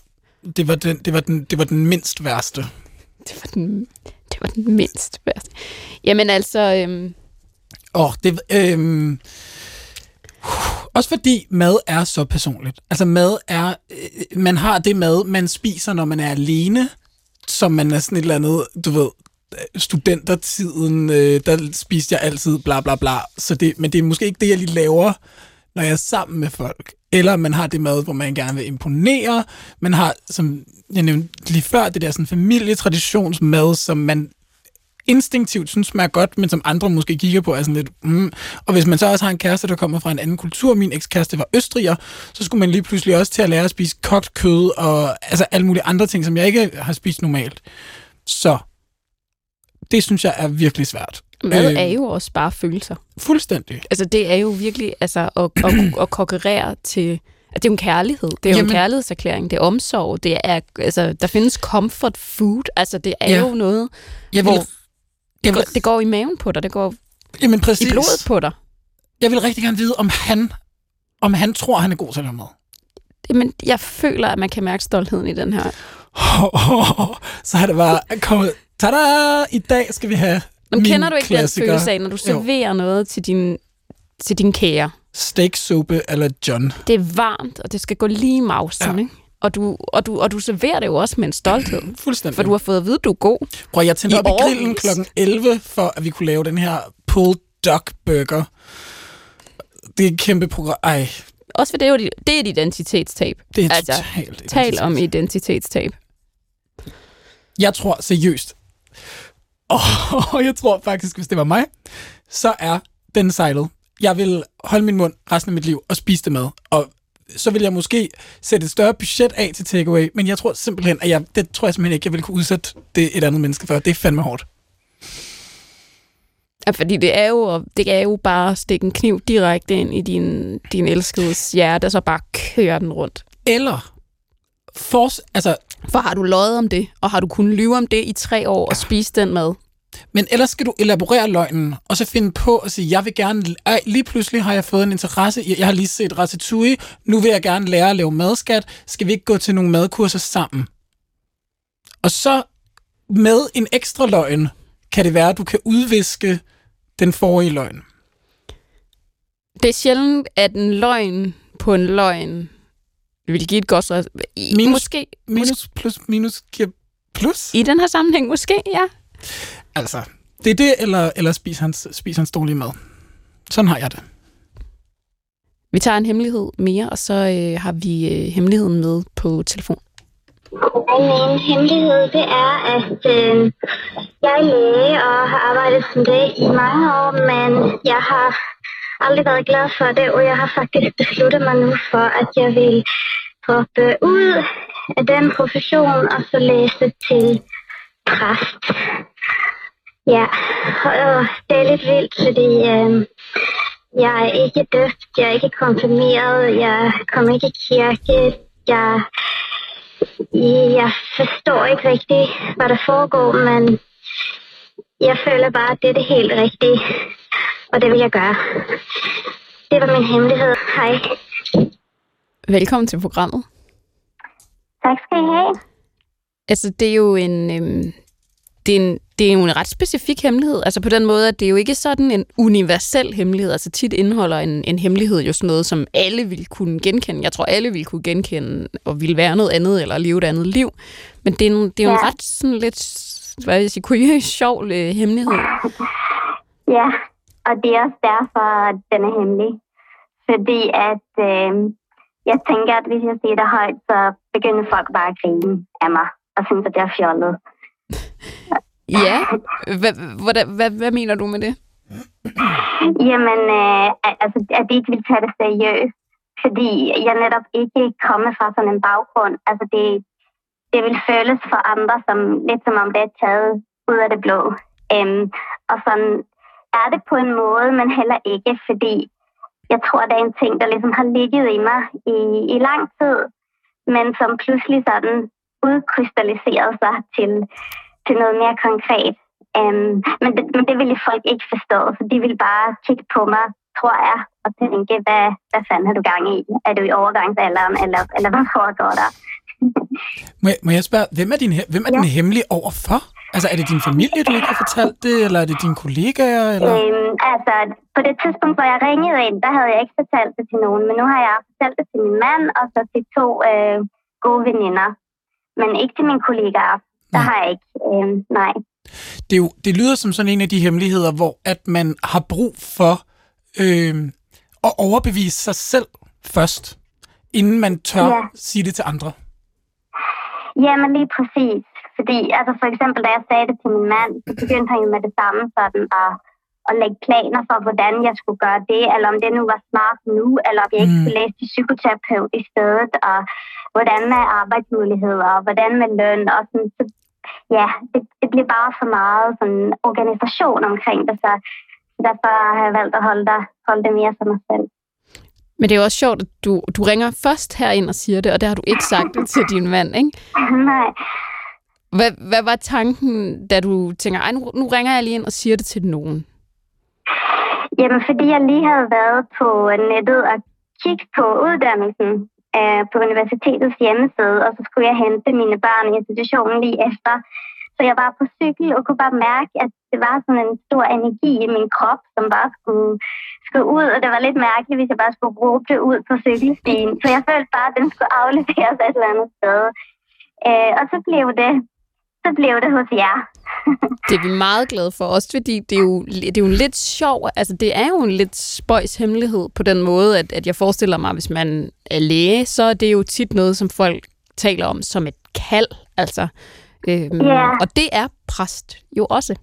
Speaker 5: Det var, den, det, var den, det var den mindst værste.
Speaker 4: Det var den, det var den mindst værste. Jamen altså, øhm,
Speaker 5: Åh, oh, det... Øhm, også fordi mad er så personligt. Altså mad er... Øh, man har det mad, man spiser, når man er alene, som man er sådan et eller andet, du ved, øh, studentertiden, øh, der spiste jeg altid bla bla bla. Så det, men det er måske ikke det, jeg lige laver, når jeg er sammen med folk. eller man har det mad, hvor man gerne vil imponere. Man har, som jeg nævnte lige før, det der sådan familietraditionsmad, som man instinktivt synes smager godt, men som andre måske kigger på er sådan lidt, mm. Og hvis man så også har en kæreste, der kommer fra en anden kultur, min ekskæreste var østriger, så skulle man lige pludselig også til at lære at spise kogt kød og altså alle mulige andre ting, som jeg ikke har spist normalt. Så det synes jeg er virkelig svært.
Speaker 4: Mad
Speaker 5: Øh.
Speaker 4: er jo også bare følelser.
Speaker 5: Fuldstændig.
Speaker 4: Altså, det er jo virkelig altså, at, at, at konkurrere til... At det er jo en kærlighed. Det er jo
Speaker 5: Jamen-
Speaker 4: en kærlighedserklæring. Det er omsorg. Det er, altså, der findes comfort food. Altså, det er
Speaker 5: Ja.
Speaker 4: jo noget,
Speaker 5: Jeg vil,
Speaker 4: hvor det
Speaker 5: vil,
Speaker 4: går, det går i maven på dig. Det går
Speaker 5: jamen præcis.
Speaker 4: i blodet på dig.
Speaker 5: Jeg vil rigtig gerne vide, om han, om han tror, han er god til lave mad.
Speaker 4: Men jeg føler, at man kan mærke stoltheden i den her.
Speaker 5: så har det bare kommet... Tada! I dag skal vi have
Speaker 4: Men
Speaker 5: min
Speaker 4: kender du ikke
Speaker 5: klassiker.
Speaker 4: den følelse af, når du serverer noget til din, til din kære?
Speaker 5: Steaksuppe eller John.
Speaker 4: Det er varmt, og det skal gå lige i mausen,
Speaker 5: ja.
Speaker 4: ikke? Og du, og, du, og du serverer det jo også med en stolthed.
Speaker 5: Fuldstændig.
Speaker 4: For du har fået at vide, at du er god.
Speaker 5: Prøv, jeg tændte op i grillen kl. 11, for at vi kunne lave den her pulled duck burger. Det er et kæmpe program. Ej,
Speaker 4: Også for det er jo det er et identitetstab.
Speaker 5: det er
Speaker 4: Altså,
Speaker 5: totalt...
Speaker 4: Tal om identitetstab.
Speaker 5: Jeg tror seriøst. Og jeg tror faktisk, hvis det var mig, så er den sejlet. Jeg vil holde min mund resten af mit liv og spise det med. Og så vil jeg måske sætte et større budget af til takeaway, men jeg tror simpelthen, at jeg, det tror jeg simpelthen ikke, jeg vil kunne udsætte det et andet menneske for. Det er fandme hårdt.
Speaker 4: Ja, fordi det er, jo, det er jo bare at stikke en kniv direkte ind i din, din elskedes hjerte, og så bare køre den rundt.
Speaker 5: Eller, for, altså,
Speaker 4: For har du løjet om det, og har du kunnet lyve om det i tre år og spise den mad?
Speaker 5: Men ellers skal du elaborere løgnen, og så finde på at sige, jeg vil gerne, ej, lige pludselig har jeg fået en interesse, i- jeg har lige set Ratatouille, nu vil jeg gerne lære at lave madskat, skal vi ikke gå til nogle madkurser sammen? Og så med en ekstra løgn, kan det være, at du kan udviske den forrige løgn.
Speaker 4: Det er sjældent, at en løgn på en løgn vil give et godt I,
Speaker 5: Minus-
Speaker 4: Måske, måske
Speaker 5: Minus plus minus giver plus.
Speaker 4: i den her sammenhæng, måske, ja.
Speaker 5: Altså, det er det, eller, eller spis, hans, spis hans dårlige mad. Sådan har jeg det.
Speaker 4: Vi tager en hemmelighed mere, og så øh, har vi øh, hemmeligheden med på telefon.
Speaker 7: Min hemmelighed, det er, at øh, jeg er læge og har arbejdet som det i mange år, men jeg har aldrig været glad for det, og jeg har faktisk besluttet mig nu for, at jeg vil droppe ud af den profession og så læse til præst. Ja, og det er lidt vildt, fordi øh, jeg er ikke døbt, jeg er ikke konfirmeret, jeg kommer ikke i kirke, jeg jeg forstår ikke rigtigt, hvad der foregår, men jeg føler bare, at det er det helt rigtige, og det vil jeg gøre. Det var min hemmelighed. Hej.
Speaker 4: Velkommen til programmet.
Speaker 7: Tak skal I have.
Speaker 4: Altså, det er jo en... Øhm, det er, en, det er jo en ret specifik hemmelighed. Altså på den måde, at det er jo ikke sådan en universel hemmelighed. Altså tit indeholder en, en hemmelighed jo sådan noget, som alle vil kunne genkende. Jeg tror, alle vil kunne genkende og vil være noget andet eller leve et andet liv. Men det er, en, det er jo en
Speaker 7: Ja.
Speaker 4: ret sådan lidt, hvad vil jeg sige, kuriøs, sjov øh, hemmelighed.
Speaker 7: Ja, og det er også derfor, at den er hemmelig. Fordi at øh, jeg tænker, at hvis jeg siger det højt, så begynder folk bare at grine af mig og synes, at jeg er fjollet.
Speaker 4: Ja, hvad, hvad, hvad, hvad mener du med det?
Speaker 7: Jamen, øh, altså, at de ikke vil tage det seriøst. Fordi jeg netop ikke kommer fra sådan en baggrund. Altså, det, det vil føles for andre som lidt som om det er taget ud af det blå. Øhm, og sådan er det på en måde, men heller ikke, fordi jeg tror, det er en ting, der ligesom har ligget i mig i, i lang tid, men som pludselig sådan udkrystalliserede sig til, til noget mere konkret. Um, men, det, men det ville folk ikke forstå, så de ville bare kigge på mig, tror jeg, og tænke, hvad, hvad fanden har du gang i? Er du i overgangsalderen, eller, eller hvad foregår der?
Speaker 5: Må jeg, må jeg spørge, hvem er, din, hvem er ja. den hemmelige overfor? Altså, er det din familie, du ikke har fortalt det, eller er det dine kollegaer? Eller?
Speaker 7: Øhm, altså, på det tidspunkt, hvor jeg ringede ind, der havde jeg ikke fortalt det til nogen, men nu har jeg fortalt det til min mand, og så til to øh, gode veninder. Men ikke til mine kollegaer. Der har jeg ikke. Øh, nej.
Speaker 5: Det, er jo, det lyder som sådan en af de hemmeligheder, hvor at man har brug for øh, at overbevise sig selv først. inden man tør
Speaker 7: Ja.
Speaker 5: sige det til andre.
Speaker 7: Jamen lige præcis. Fordi altså for eksempel, da jeg sagde det til min mand, så begyndte han jo med det samme sådan at, at lægge planer for, hvordan jeg skulle gøre det, eller om det nu var smart nu, eller om jeg ikke
Speaker 5: Mm.
Speaker 7: skulle læse til psykoterapeut i stedet, og hvordan med arbejdsmuligheder, og hvordan med løn, og sådan, så, ja, det, det bliver bare for meget sådan organisation omkring det, så derfor har jeg valgt at holde det, holde det mere for mig selv.
Speaker 4: Men det er jo også sjovt, at du, du ringer først herind og siger det, og det har du ikke sagt det til din mand, ikke?
Speaker 7: Nej.
Speaker 4: Hvad, hvad var tanken, da du tænker, Ej, nu, nu ringer jeg lige ind og siger det til nogen?
Speaker 7: Jamen, fordi jeg lige havde været på nettet og kigget på uddannelsen øh, på universitetets hjemmeside, og så skulle jeg hente mine børn i institutionen lige efter. Så jeg var på cykel og kunne bare mærke, at det var sådan en stor energi i min krop, som bare skulle, skulle ud, og det var lidt mærkeligt, hvis jeg bare skulle råbe det ud på cykelstien. Så jeg følte bare, at den skulle afleveres et eller andet sted. Øh, og så blev det, så blev det hos jer.
Speaker 4: Det er vi meget glade for, også fordi det er jo, det er jo en lidt sjov, altså det er jo en lidt spøjs hemmelighed på den måde, at, at jeg forestiller mig, hvis man er læge, så er det jo tit noget, som folk taler om som et kald, altså. Øhm,
Speaker 7: Ja.
Speaker 4: Og det er præst jo også.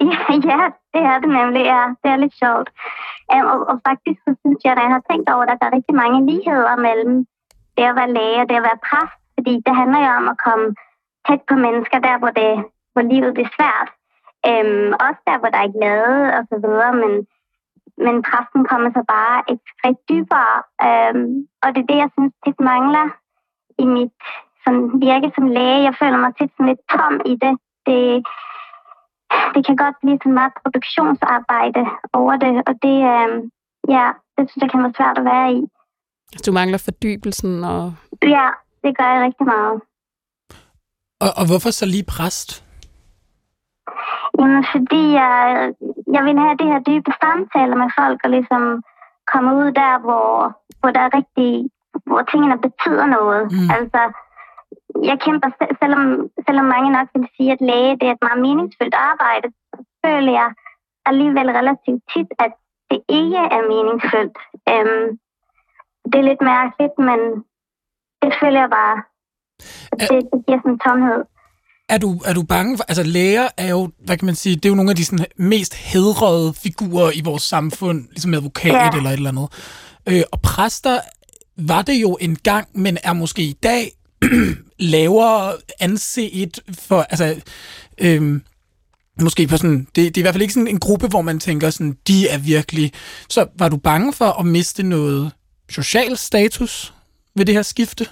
Speaker 7: Ja, ja, det er det nemlig, ja. Det er lidt sjovt. Um, og, og faktisk så synes jeg, at jeg har tænkt over, at der er rigtig mange ligheder mellem det at være læge og det at være præst. Fordi det handler jo om at komme tæt på mennesker, der hvor, det, hvor livet bliver svært. Um, også der, hvor der er glæde og så videre, men, men præsten kommer så bare et skridt dybere. Um, og det er det, jeg synes tit mangler i mit sådan, virke som læge. Jeg føler mig tit sådan lidt tom i det. Det, det kan godt blive sådan meget produktionsarbejde over det, og det, øh, ja, det synes jeg kan være svært at være i.
Speaker 4: Du mangler fordybelsen og
Speaker 7: Ja, det gør jeg rigtig meget.
Speaker 5: Og, og hvorfor så lige præst?
Speaker 7: Jamen, fordi jeg, jeg vil have det her dybe samtaler med folk, og ligesom komme ud der, hvor, hvor der er rigtig, hvor tingene betyder noget.
Speaker 5: Mm.
Speaker 7: Altså, jeg kæmper, se- selvom, selvom mange nok vil sige, at læge det er et meget meningsfyldt arbejde, så føler jeg alligevel relativt tit, at det ikke er meningsfyldt. Øhm, det er lidt mærkeligt, men det føler jeg bare, det, det giver sådan en tomhed.
Speaker 5: Er du, er du bange for... Altså, læger er jo, hvad kan man sige, det er jo nogle af de sådan, mest hedrede figurer i vores samfund, ligesom advokat ja. Eller et eller andet. Øh, og præster var det jo engang, men er måske i dag lavere anset for... Altså, øhm, måske på sådan... Det, det er i hvert fald ikke sådan en gruppe, hvor man tænker sådan, de er virkelig... Så var du bange for at miste noget social status ved det her skifte?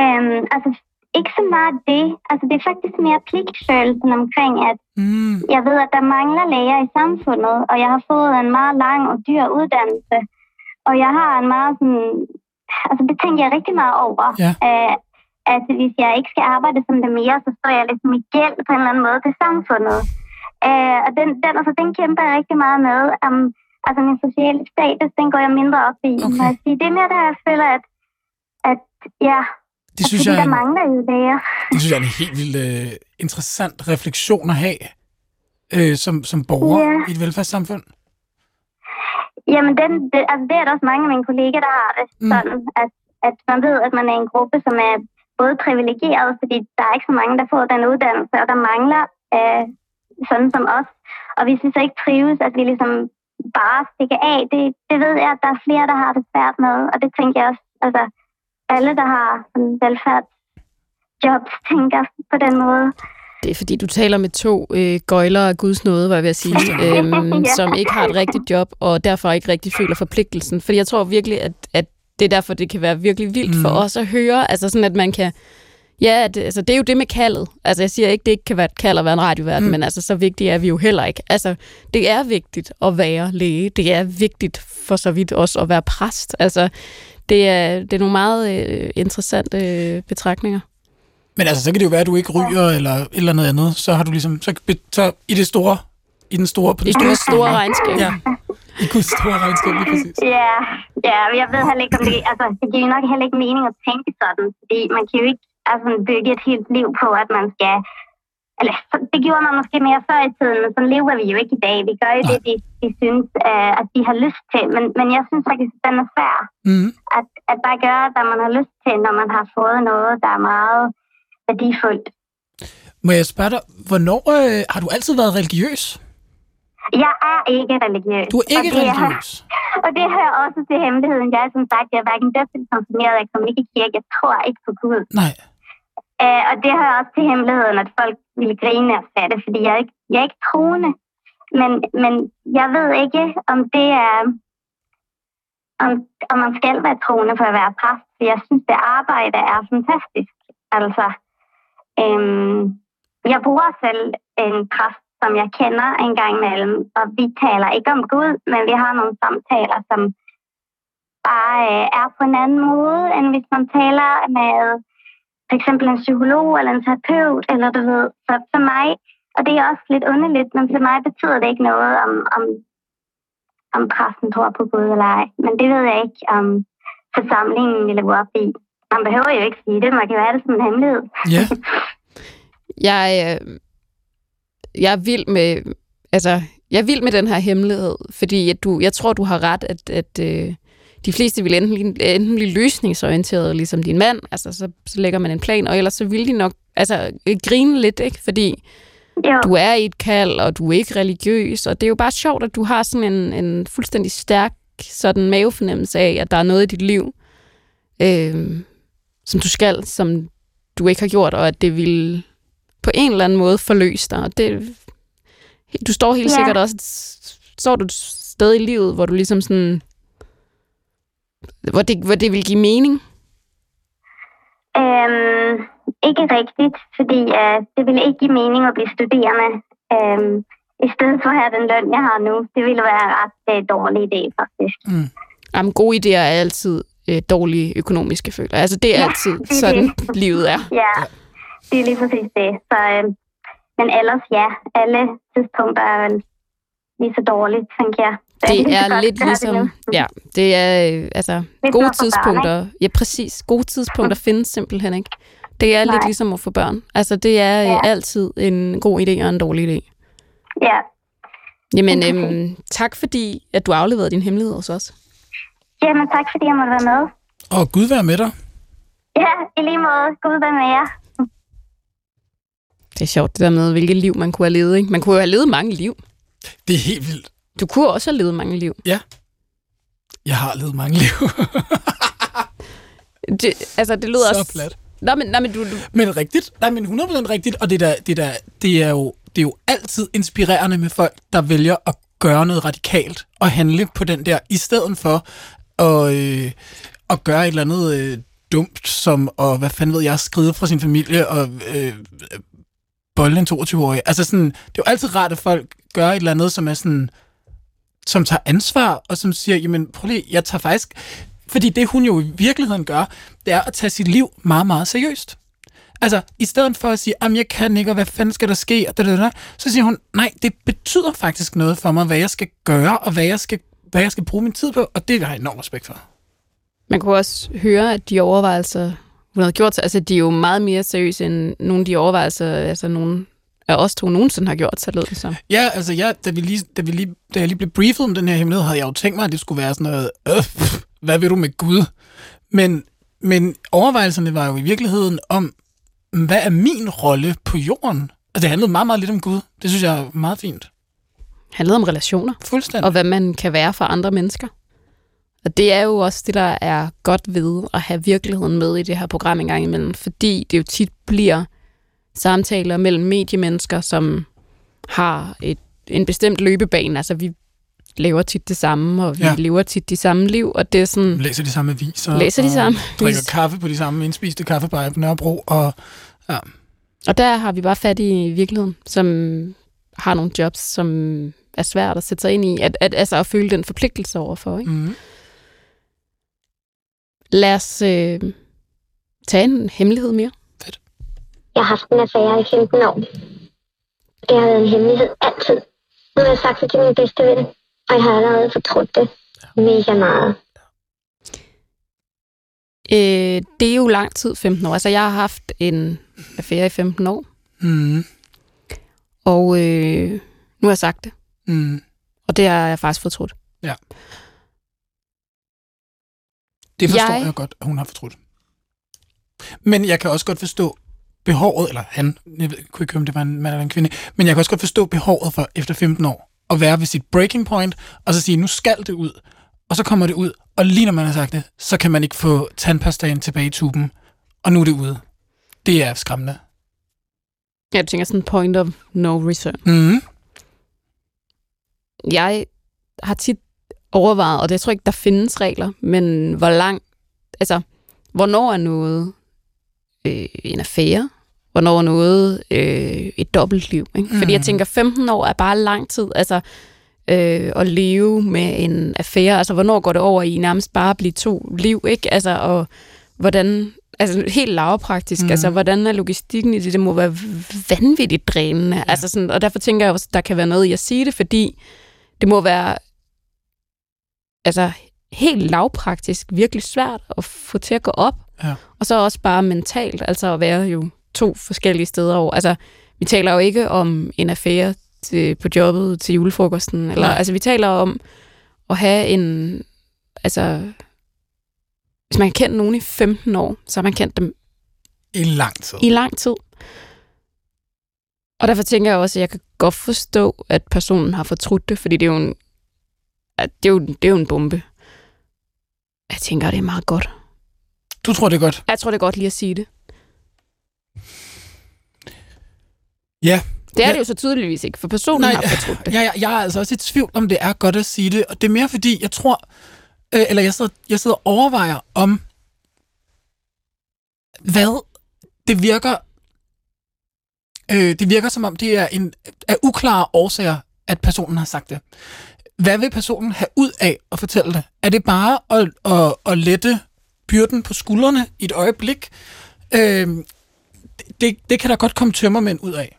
Speaker 7: Øhm, altså, ikke så meget det. Altså, det er faktisk mere pligtfølelsen omkring, at
Speaker 5: Mm.
Speaker 7: jeg ved, at der mangler læger i samfundet, og jeg har fået en meget lang og dyr uddannelse. Og jeg har en meget sådan... Altså, det tænker jeg rigtig meget over.
Speaker 5: Ja.
Speaker 7: Øh, at hvis jeg ikke skal arbejde som det mere, så står jeg ligesom i gæld på en eller anden måde til samfundet. Øh, og den, den, altså, den kæmper jeg rigtig meget med. Um, altså, min sociale status, den går jeg mindre op i.
Speaker 5: Okay.
Speaker 7: Sige. Det er mere der, jeg føler, at, at ja,
Speaker 5: Det synes
Speaker 7: fordi
Speaker 5: jeg er
Speaker 7: der
Speaker 5: en,
Speaker 7: mangler jo læger.
Speaker 5: Det synes jeg er en helt vildt øh, interessant refleksion at have øh, som, som borger
Speaker 7: Ja.
Speaker 5: i et velfærdssamfund.
Speaker 7: Jamen, den, det, altså, det er der også mange af mine kolleger, der har det
Speaker 5: Mm.
Speaker 7: sådan, at, at man ved, at man er en gruppe, som er både privilegeret, fordi der er ikke så mange, der får den uddannelse, og der mangler øh, sådan som os. Og hvis vi så ikke trives, at vi ligesom bare stikker af, det, det ved jeg, at der er flere, der har det svært med, og det tænker jeg også, altså alle, der har sådan velfærdsjobs, tænker på den måde.
Speaker 4: Det er fordi, du taler med to øh, gøjlere af Guds nåde, var jeg ved at sige, øhm,
Speaker 7: Ja.
Speaker 4: som ikke har et rigtigt job, og derfor ikke rigtig føler forpligtelsen. Fordi jeg tror virkelig, at, at det er derfor, det kan være virkelig vildt mm. for os at høre. Altså sådan, at man kan... Ja, det, altså, det er jo det med kaldet. Altså, jeg siger ikke, det ikke kan være et kald at være en radiovært, mm. men altså, så vigtigt er vi jo heller ikke. Altså, det er vigtigt at være læge. Det er vigtigt for så vidt også at være præst. Altså, det er, det er nogle meget øh, interessante øh, betragtninger.
Speaker 5: Men altså, så kan det jo være, at du ikke ryger eller et eller noget andet. Så har du ligesom... Så, så i det store... I den store... På
Speaker 4: I
Speaker 5: det
Speaker 4: det
Speaker 5: store,
Speaker 4: store regnskab.
Speaker 5: Ja. I Guds store regnskab, lige præcis.
Speaker 7: Ja, ja, men jeg ved heller ikke, om det, altså, det giver nok heller ikke mening at tænke sådan, fordi man kan jo ikke altså, bygge et helt liv på, at man skal eller det gjorde man måske mere før i tiden, men sådan lever vi jo ikke i dag. Vi gør jo
Speaker 5: Nej.
Speaker 7: det, de, de synes, øh, at de har lyst til. Men, men jeg synes faktisk, at den er svær.
Speaker 5: Mm.
Speaker 7: At, at bare gøre, hvad man har lyst til, når man har fået noget, der er meget værdifuldt.
Speaker 5: Må jeg spørge dig, hvornår øh, har du altid været religiøs?
Speaker 7: Jeg er ikke religiøs.
Speaker 5: Du er ikke
Speaker 7: og
Speaker 5: religiøs.
Speaker 7: og det hører også til hemmeligheden. Jeg er som sagt, jeg er hverken døbt eller konfirmeret. Jeg kommer ikke i kirke. Jeg tror ikke på Gud.
Speaker 5: Nej.
Speaker 7: Uh, og det hører også til hemmeligheden, at folk ville grine og det, fordi jeg er ikke, jeg er ikke troende. Men, men jeg ved ikke, om det er... Om, om man skal være troende for at være præst. For jeg synes, det arbejde er fantastisk. Altså, øhm, jeg bruger selv en præst, som jeg kender en gang imellem. Og vi taler ikke om Gud, men vi har nogle samtaler, som bare øh, er på en anden måde, end hvis man taler med for eksempel en psykolog eller en terapeut, eller du ved, så for mig, og det er også lidt underligt, men for mig betyder det ikke noget, om, om, om præsten tror på Gud eller ej. Men det ved jeg ikke, om forsamlingen ville gå op i. Man behøver jo ikke sige det, man kan være det som en hemmelighed.
Speaker 5: Ja.
Speaker 4: Jeg, øh, jeg er vild med, altså, jeg er vild med den her hemmelighed, fordi at du, jeg tror, du har ret, at, at øh, de fleste vil enten, enten blive løsningsorienterede, ligesom din mand, altså så, så lægger man en plan, og ellers så vil de nok altså, grine lidt, ikke? fordi
Speaker 7: Jo,
Speaker 4: du er i et kald, og du er ikke religiøs, og det er jo bare sjovt, at du har sådan en, en fuldstændig stærk sådan mavefornemmelse af, at der er noget i dit liv, øh, som du skal, som du ikke har gjort, og at det vil på en eller anden måde forløse dig. Og det, du står helt
Speaker 7: Ja.
Speaker 4: sikkert også, står du et sted i livet, hvor du ligesom sådan, hvor det, hvor det vil give mening.
Speaker 7: øhm, ikke rigtigt, fordi øh, det ville ikke give mening at blive studerende. Øhm, I stedet for at have den løn, jeg har nu, det ville være en ret øh, dårlig idé, faktisk.
Speaker 4: Jamen, gode idéer er altid øh, dårlige økonomiske føler. Altså, det er
Speaker 7: Ja,
Speaker 4: altid
Speaker 7: det er
Speaker 4: sådan,
Speaker 7: det.
Speaker 4: livet er.
Speaker 7: Ja, det er lige præcis det. Så, øh, men ellers ja, alle tidspunkter er vel lige så dårligt, tænker jeg.
Speaker 4: Det er lidt
Speaker 7: det
Speaker 4: ligesom, ja, det er øh, altså
Speaker 7: Lidt
Speaker 4: gode
Speaker 7: børn,
Speaker 4: tidspunkter. Ja, præcis. Gode tidspunkter findes simpelthen ikke. Det er lidt ligesom at få børn. Altså, det er øh,
Speaker 7: Ja.
Speaker 4: altid en god idé og en dårlig idé.
Speaker 7: Ja,
Speaker 4: Jamen,
Speaker 7: Okay.
Speaker 4: øhm, tak fordi, at du afleverede din hemmelighed hos os.
Speaker 7: Jamen tak fordi jeg måtte være med.
Speaker 5: Og Gud være med dig.
Speaker 7: Ja, i lige måde. Gud være med jer.
Speaker 4: Det er sjovt, det der med, hvilket liv man kunne have levet. Ikke? Man kunne jo have levet mange liv.
Speaker 5: Det er helt vildt.
Speaker 4: Du kunne også have levet mange liv.
Speaker 5: Jeg har levet mange liv.
Speaker 4: Det, altså, det lyder
Speaker 5: Så
Speaker 4: også...
Speaker 5: plat.
Speaker 4: Nå, men, nej, men du, du,
Speaker 5: Men rigtigt. Nej, men 100% rigtigt. Og det, der, det, der, det, er jo, det er jo altid inspirerende med folk, der vælger at gøre noget radikalt og handle på den der, i stedet for at, øh, at gøre et eller andet øh, dumt, som at, hvad fanden ved jeg, skride fra sin familie og øh, bolde en 22-årig. Altså sådan, det er jo altid rart, at folk gør et eller andet, som er sådan, som tager ansvar, og som siger, jamen prøv lige, jeg tager faktisk... Fordi det, hun jo i virkeligheden gør, det er at tage sit liv meget, meget seriøst. Altså, i stedet for at sige, at jeg kan ikke, og hvad fanden skal der ske, og det, det, det, så siger hun, nej, det betyder faktisk noget for mig, hvad jeg skal gøre, og hvad jeg skal, hvad jeg skal bruge min tid på, og det har jeg enorm respekt for.
Speaker 4: man kunne også høre, at de overvejelser, hun havde gjort sig, altså de er jo meget mere seriøse end nogle af de overvejelser, altså nogle af os to nogensinde har gjort sig, lød det som.
Speaker 5: Ja, altså, ja, da, vi lige, da, vi lige, da jeg lige blev briefet om den her hemmelighed, havde jeg jo tænkt mig, at det skulle være sådan noget, øh, hvad vil du med Gud? Men, men overvejelserne var jo i virkeligheden om, hvad er min rolle på jorden? Altså, det handlede meget, meget lidt om Gud. Det synes jeg er meget fint.
Speaker 4: handlede om relationer,
Speaker 5: Fuldstændig.
Speaker 4: og hvad man kan være for andre mennesker. Og det er jo også det, der er godt ved at have virkeligheden med i det her program en gang imellem, fordi det jo tit bliver samtaler mellem mediemennesker, som har et, en bestemt løbebane. Altså, vi laver tit det samme, og vi
Speaker 5: Ja.
Speaker 4: ja. lever tit de samme liv, og det er sådan,
Speaker 5: Læser de samme aviser.
Speaker 4: Læser de samme
Speaker 5: Drikker kaffe på de samme indspiste kaffebarer på Nørrebro. Og
Speaker 4: Og der har vi bare fat i virkeligheden, som har nogle jobs, som er svært at sætte sig ind i, at, at, altså at føle den forpligtelse overfor. Ikke?
Speaker 5: mm,
Speaker 4: Lad os øh, tage en hemmelighed mere.
Speaker 7: Jeg har haft en affære i 15 år. Det har været en hemmelighed altid. Nu har jeg sagt det til min bedste ven, og jeg har allerede fortrudt det mega meget.
Speaker 4: Øh, det er jo lang tid, 15 år. Altså, jeg har haft en affære i 15 år.
Speaker 5: mm,
Speaker 4: Og øh, nu har jeg sagt det,
Speaker 5: Mm.
Speaker 4: og det har jeg faktisk fortrudt.
Speaker 5: Det forstår jeg...
Speaker 4: Jeg-
Speaker 5: jeg godt, at hun har fortrudt. Men jeg kan også godt forstå behovet, eller han, jeg ved, kunne ikke om det var en mand eller en kvinde, men jeg kan også godt forstå behovet for efter 15 år at være ved sit breaking point, og så sige, nu skal det ud, og så kommer det ud, og lige når man har sagt det, så kan man ikke få tandpastaen tilbage i tuben, og nu er det ude. Det er skræmmende.
Speaker 4: Jeg tænker sådan point of no return.
Speaker 5: Mm.
Speaker 4: Jeg har tit overvejet, og det jeg tror ikke, der findes regler, men hvor lang, altså, hvornår er noget øh, en affære? Hvornår noget øh, et dobbeltliv? Ikke? Fordi jeg
Speaker 5: Mhm.
Speaker 4: tænker, 15 år er bare lang tid, altså, øh, at leve med en affære. Altså, hvornår går det over i nærmest bare at blive to liv, ikke? Altså, og hvordan, altså helt lavpraktisk,
Speaker 5: Mhm.
Speaker 4: mm. altså, hvordan er logistikken i det? Det må være vanvittigt drænende. Ja. Altså, sådan, og derfor tænker jeg også, at der kan være noget i at sige det, fordi det må være altså, helt lavpraktisk virkelig svært at få til at gå op.
Speaker 5: Ja.
Speaker 4: Og så også bare mentalt, altså at være jo to forskellige steder over. Altså, vi taler jo ikke om en affære til, på jobbet til julefrokosten. Eller,
Speaker 5: Nej.
Speaker 4: altså, vi taler om at have en... Altså, hvis man har kendt nogen i 15 år, så har man kendt dem
Speaker 5: I lang tid.
Speaker 4: i lang tid. Og derfor tænker jeg også, at jeg kan godt forstå, at personen har fortrudt det, fordi det er jo en, at det er jo, det er jo en bombe. Jeg tænker, det er meget godt.
Speaker 5: Du tror det er godt.
Speaker 4: Jeg tror, det er godt lige at sige det.
Speaker 5: Ja.
Speaker 4: Det er
Speaker 5: Ja.
Speaker 4: det jo så tydeligvis ikke, for personen
Speaker 5: Nej,
Speaker 4: har fortrudt det.
Speaker 5: Jeg, jeg, jeg er altså også i tvivl, om det er godt at sige det. Og det er mere fordi, jeg tror, øh, eller jeg sidder, jeg sidder og overvejer om, hvad det virker, øh, det virker som om, det er en, af uklare årsager, at personen har sagt det. Hvad vil personen have ud af at fortælle det? Er det bare at, at, at lette byrden på skuldrene i et øjeblik? Øh, det, det kan der godt komme tømmermænd ud af.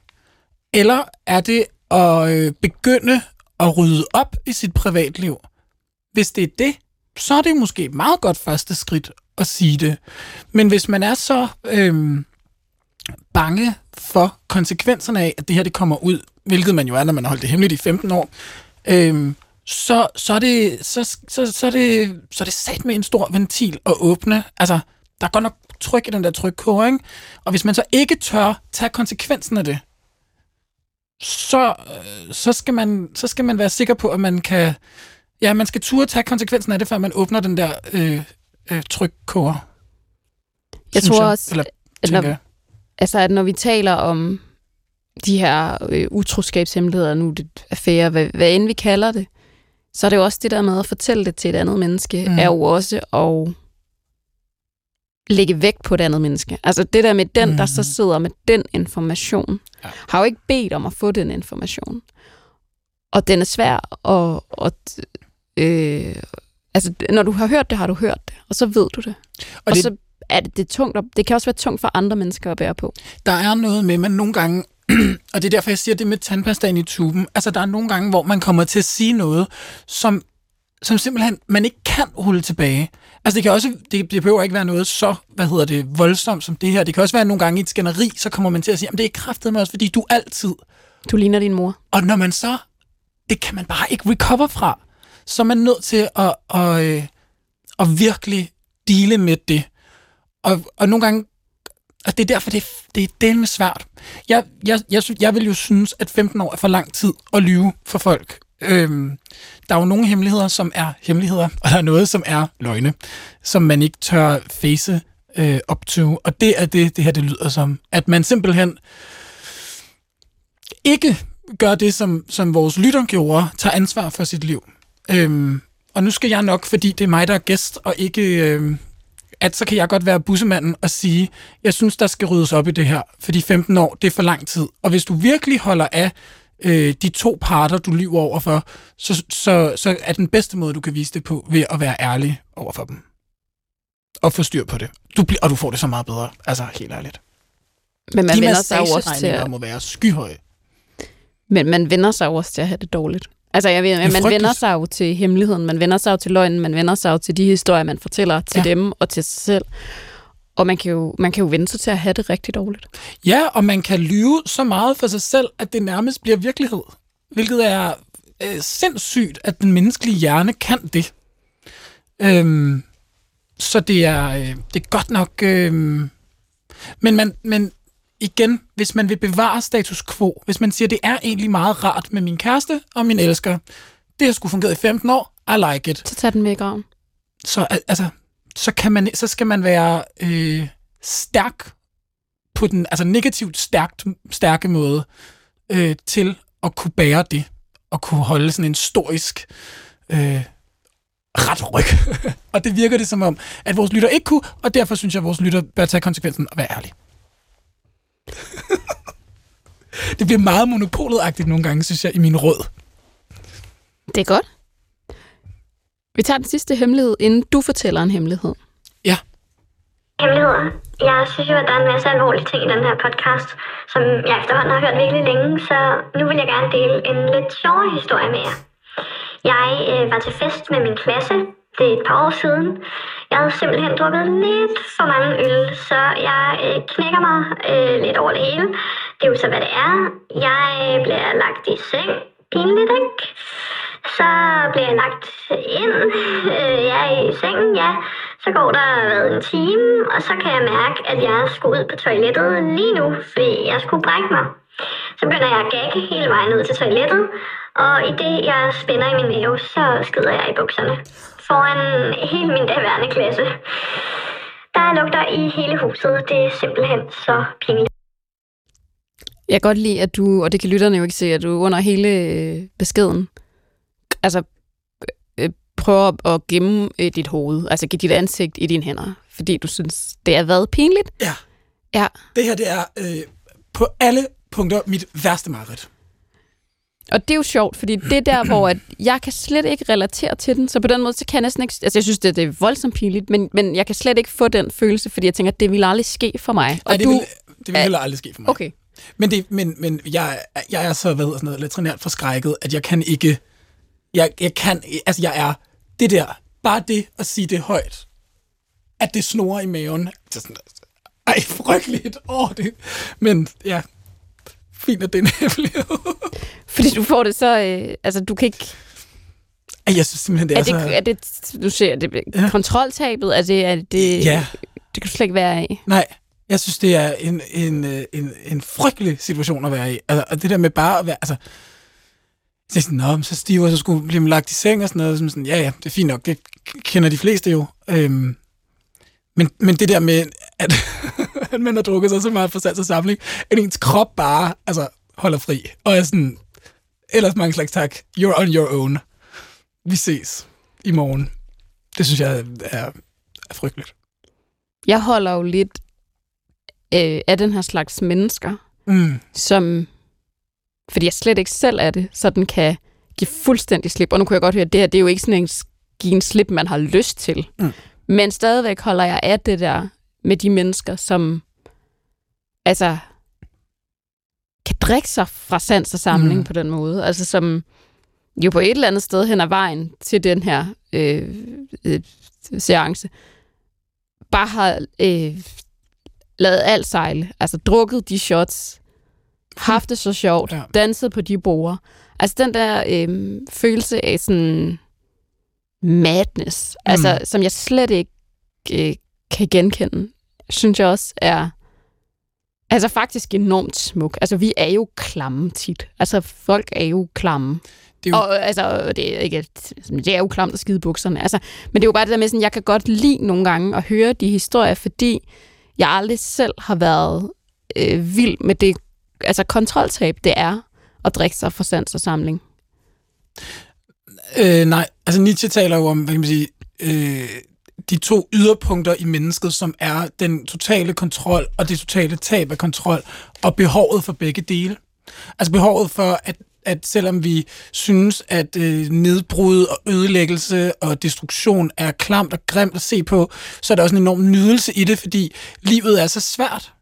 Speaker 5: Eller er det at øh, begynde at rydde op i sit privatliv? Hvis det er det, så er det måske et meget godt første skridt at sige det. Men hvis man er så øh, bange for konsekvenserne af, at det her det kommer ud, hvilket man jo er, når man har holdt det hemmeligt i 15 år, øh, så, så, er det, så, så, så, er det, så er det sat med en stor ventil at åbne. Altså, der er godt nok tryk i den der trykkoger, ikke? Og hvis man så ikke tør tage konsekvensen af det, så, øh, så, skal man, så skal man være sikker på, at man kan... Ja, man skal turde tage konsekvensen af det, før man åbner den der øh, øh, trykkoger.
Speaker 4: Jeg tror også,
Speaker 5: Eller,
Speaker 4: at når,
Speaker 5: jeg.
Speaker 4: altså, at når vi taler om de her øh, utroskabshemmeligheder, nu det affære, hvad, hvad end vi kalder det, så er det jo også det der med at fortælle det til et andet menneske,
Speaker 5: mm.
Speaker 4: er jo også at lægge vægt på et andet menneske. Altså det der med den, mm. der så
Speaker 5: Mhm.
Speaker 4: sidder med den information,
Speaker 5: Ja.
Speaker 4: har jo ikke bedt om at få den information. Og den er svær at... at øh, altså, når du har hørt det, har du hørt det, og så ved du det. Og,
Speaker 5: Og det-
Speaker 4: så er det, det, er tungt, det kan også være tungt for andre mennesker at bære på.
Speaker 5: Der er noget med, man nogle gange, og det er derfor, jeg siger det med tandpastaen i tuben, altså der er nogle gange, hvor man kommer til at sige noget, som, som simpelthen man ikke kan rulle tilbage. Altså det kan også, det, det behøver ikke være noget så, hvad hedder det, voldsomt som det her. Det kan også være nogle gange i et skænderi, så kommer man til at sige, at det er kraftet med os, fordi du altid.
Speaker 4: Du ligner din mor.
Speaker 5: Og når man så, det kan man bare ikke recover fra, så er man nødt til at, at, øh, at virkelig dele med det. Og, og nogle gange, og det er derfor, det er, det er delme svært. Jeg, jeg, jeg, jeg vil jo synes, at 15 år er for lang tid at lyve for folk. Øhm, der er jo nogle hemmeligheder, som er hemmeligheder, og der er noget, som er løgne, som man ikke tør face øh, op to. Og det er det, det her det lyder som. At man simpelthen ikke gør det, som, som vores lytter gjorde, tager ansvar for sit liv. Øhm, og nu skal jeg nok, fordi det er mig, der er gæst, og ikke... Øhm, at så kan jeg godt være bussemanden og sige, jeg synes, der skal ryddes op i det her, fordi 15 år, det er for lang tid. Og hvis du virkelig holder af øh, de to parter, du lyver over for, så, så, så er den bedste måde, du kan vise det på, ved at være ærlig over for dem. Og få styr på det. Du, bl- og du får det så meget bedre. Altså, helt ærligt.
Speaker 4: Men man
Speaker 5: de
Speaker 4: vender sig også til at,
Speaker 5: må være skyhøje.
Speaker 4: men man vender sig også til at have det dårligt. Altså, jeg ved, man
Speaker 5: frygteligt.
Speaker 4: vender sig jo til hemmeligheden, man vender sig jo til løgnen, man vender sig jo til de historier, man fortæller til
Speaker 5: ja.
Speaker 4: dem og til sig selv. Og man kan, jo, man kan jo vende sig til at have det rigtig dårligt.
Speaker 5: Ja, og man kan lyve så meget for sig selv, at det nærmest bliver virkelighed. Hvilket er øh, sindssygt, at den menneskelige hjerne kan det. Øhm, så det er, øh, det er godt nok... Øh, men, man, men igen, hvis man vil bevare status quo, hvis man siger, det er egentlig meget rart med min kæreste og min elsker, det har sgu fungeret i 15 år, I like it.
Speaker 4: Så tag den med i graven.
Speaker 5: Så, al- altså, så, kan man, så skal man være øh, stærk på den altså negativt stærkt, stærke måde øh, til at kunne bære det og kunne holde sådan en storisk øh, ret ryg. og det virker det som om, at vores lytter ikke kunne, og derfor synes jeg, at vores lytter bør tage konsekvensen og være ærlig. det bliver meget monopolet nogle gange, synes jeg, i min råd.
Speaker 4: Det er godt. Vi tager den sidste hemmelighed, inden du fortæller en hemmelighed.
Speaker 5: Ja.
Speaker 3: Hemmeligheder. Jeg synes jo, at der er en masse alvorlige ting i den her podcast, som jeg efterhånden har hørt virkelig længe, så nu vil jeg gerne dele en lidt sjovere historie med jer. Jeg øh, var til fest med min klasse. Det er et par år siden. Jeg havde simpelthen drukket lidt for mange øl, så jeg øh, knækker mig øh, lidt over det hele. Det er jo så, hvad det er. Jeg øh, bliver lagt i seng. Pinligt, ikke? Så bliver jeg lagt ind. Øh, jeg er i sengen, ja. Så går der hvad, en time, og så kan jeg mærke, at jeg skal ud på toilettet lige nu, fordi jeg skulle brække mig. Så begynder jeg at gagge hele vejen ud til toilettet, og i det jeg spænder i min mave, så skider jeg i bukserne. Foran hele min daværende klasse. Der lugter i hele huset. Det er simpelthen så pinligt.
Speaker 4: Jeg kan godt lide, at du, og det kan lytterne jo ikke se, at du under hele øh, beskeden, altså øh, prøver at gemme øh, dit hoved, altså give dit ansigt i dine hænder, fordi du synes, det har været pinligt.
Speaker 5: Ja.
Speaker 4: Ja,
Speaker 5: Det her, det er øh, på alle punkter mit værste mareridt.
Speaker 4: og det er jo sjovt, fordi det er der, hvor at jeg kan slet ikke relatere til den, så på den måde, så kan jeg næsten ikke, altså jeg synes, det, det er voldsomt pinligt, men, men jeg kan slet ikke få den følelse, fordi jeg tænker, at det vil aldrig ske for mig. Og
Speaker 5: Ej, det,
Speaker 4: du,
Speaker 5: vil, det vil heller aldrig ske for mig.
Speaker 4: okay,
Speaker 5: Men, det, men, men jeg, jeg er så hvad hedder sådan noget, letrinært forskrækket, at jeg kan ikke... Jeg, jeg kan... Altså, jeg er... Det der, bare det at sige det højt, at det snorer i maven, det er sådan, ej, frygteligt. Åh, det, men ja, fint, at det er en hemmelighed.
Speaker 4: fordi du får det så, øh, altså du kan ikke,
Speaker 5: jeg synes simpelthen, det er,
Speaker 4: er det,
Speaker 5: så...
Speaker 4: er det, du ser det,
Speaker 5: Ja.
Speaker 4: kontroltabet, er det, er det,
Speaker 5: Ja.
Speaker 4: det kan du slet ikke være af.
Speaker 5: Nej, jeg synes, det er en, en, øh, en, en frygtelig situation at være i. Altså, og det der med bare at være... Altså, så, jeg sådan, Nå, så stiver, så skulle blive lagt i seng og sådan noget. Som sådan, ja, ja, det er fint nok. Det kender de fleste jo. Øhm, men, men det der med, at, at man har drukket sig så meget for salgs og samling, at ens krop bare altså, holder fri. Og er sådan, ellers mange slags tak. You're on your own. Vi ses i morgen. Det synes jeg er, er frygteligt.
Speaker 4: Jeg holder jo lidt øh, af den her slags mennesker,
Speaker 5: Mm.
Speaker 4: som, fordi jeg slet ikke selv er det, så den kan give fuldstændig slip. Og nu kunne jeg godt høre, at det her, det er jo ikke sådan en give en slip, man har lyst til.
Speaker 5: Mm.
Speaker 4: Men stadigvæk holder jeg af det der med de mennesker, som altså kan drikke sig fra sans og samling
Speaker 5: mm.
Speaker 4: på den måde. Altså som jo på et eller andet sted hen ad vejen til den her øh, øh, seance, bare har øh, lavet alt sejle. Altså drukket de shots, haft det så sjovt,
Speaker 5: Ja.
Speaker 4: danset på de borer. Altså den der øh, følelse af sådan madness, mm. altså som jeg slet ikke øh, kan genkende, synes jeg også er altså faktisk enormt smuk. Altså vi er jo klamme tit. Altså folk er jo klamme.
Speaker 5: Det er jo-
Speaker 4: Og altså, det er, ikke, det er jo klamt at skide bukserne. Altså, men det er jo bare det der med, sådan, jeg kan godt lide nogle gange at høre de historier, fordi jeg aldrig selv har været øh, vild med det altså kontroltab, det er at drikke sig for sans og samling.
Speaker 5: Øh, nej, altså Nietzsche taler jo om, hvad kan man sige, øh, de to yderpunkter i mennesket, som er den totale kontrol og det totale tab af kontrol, og behovet for begge dele. Altså behovet for, at, at selvom vi synes, at øh, nedbrud og ødelæggelse og destruktion er klamt og grimt at se på, så er der også en enorm nydelse i det, fordi livet er så svært.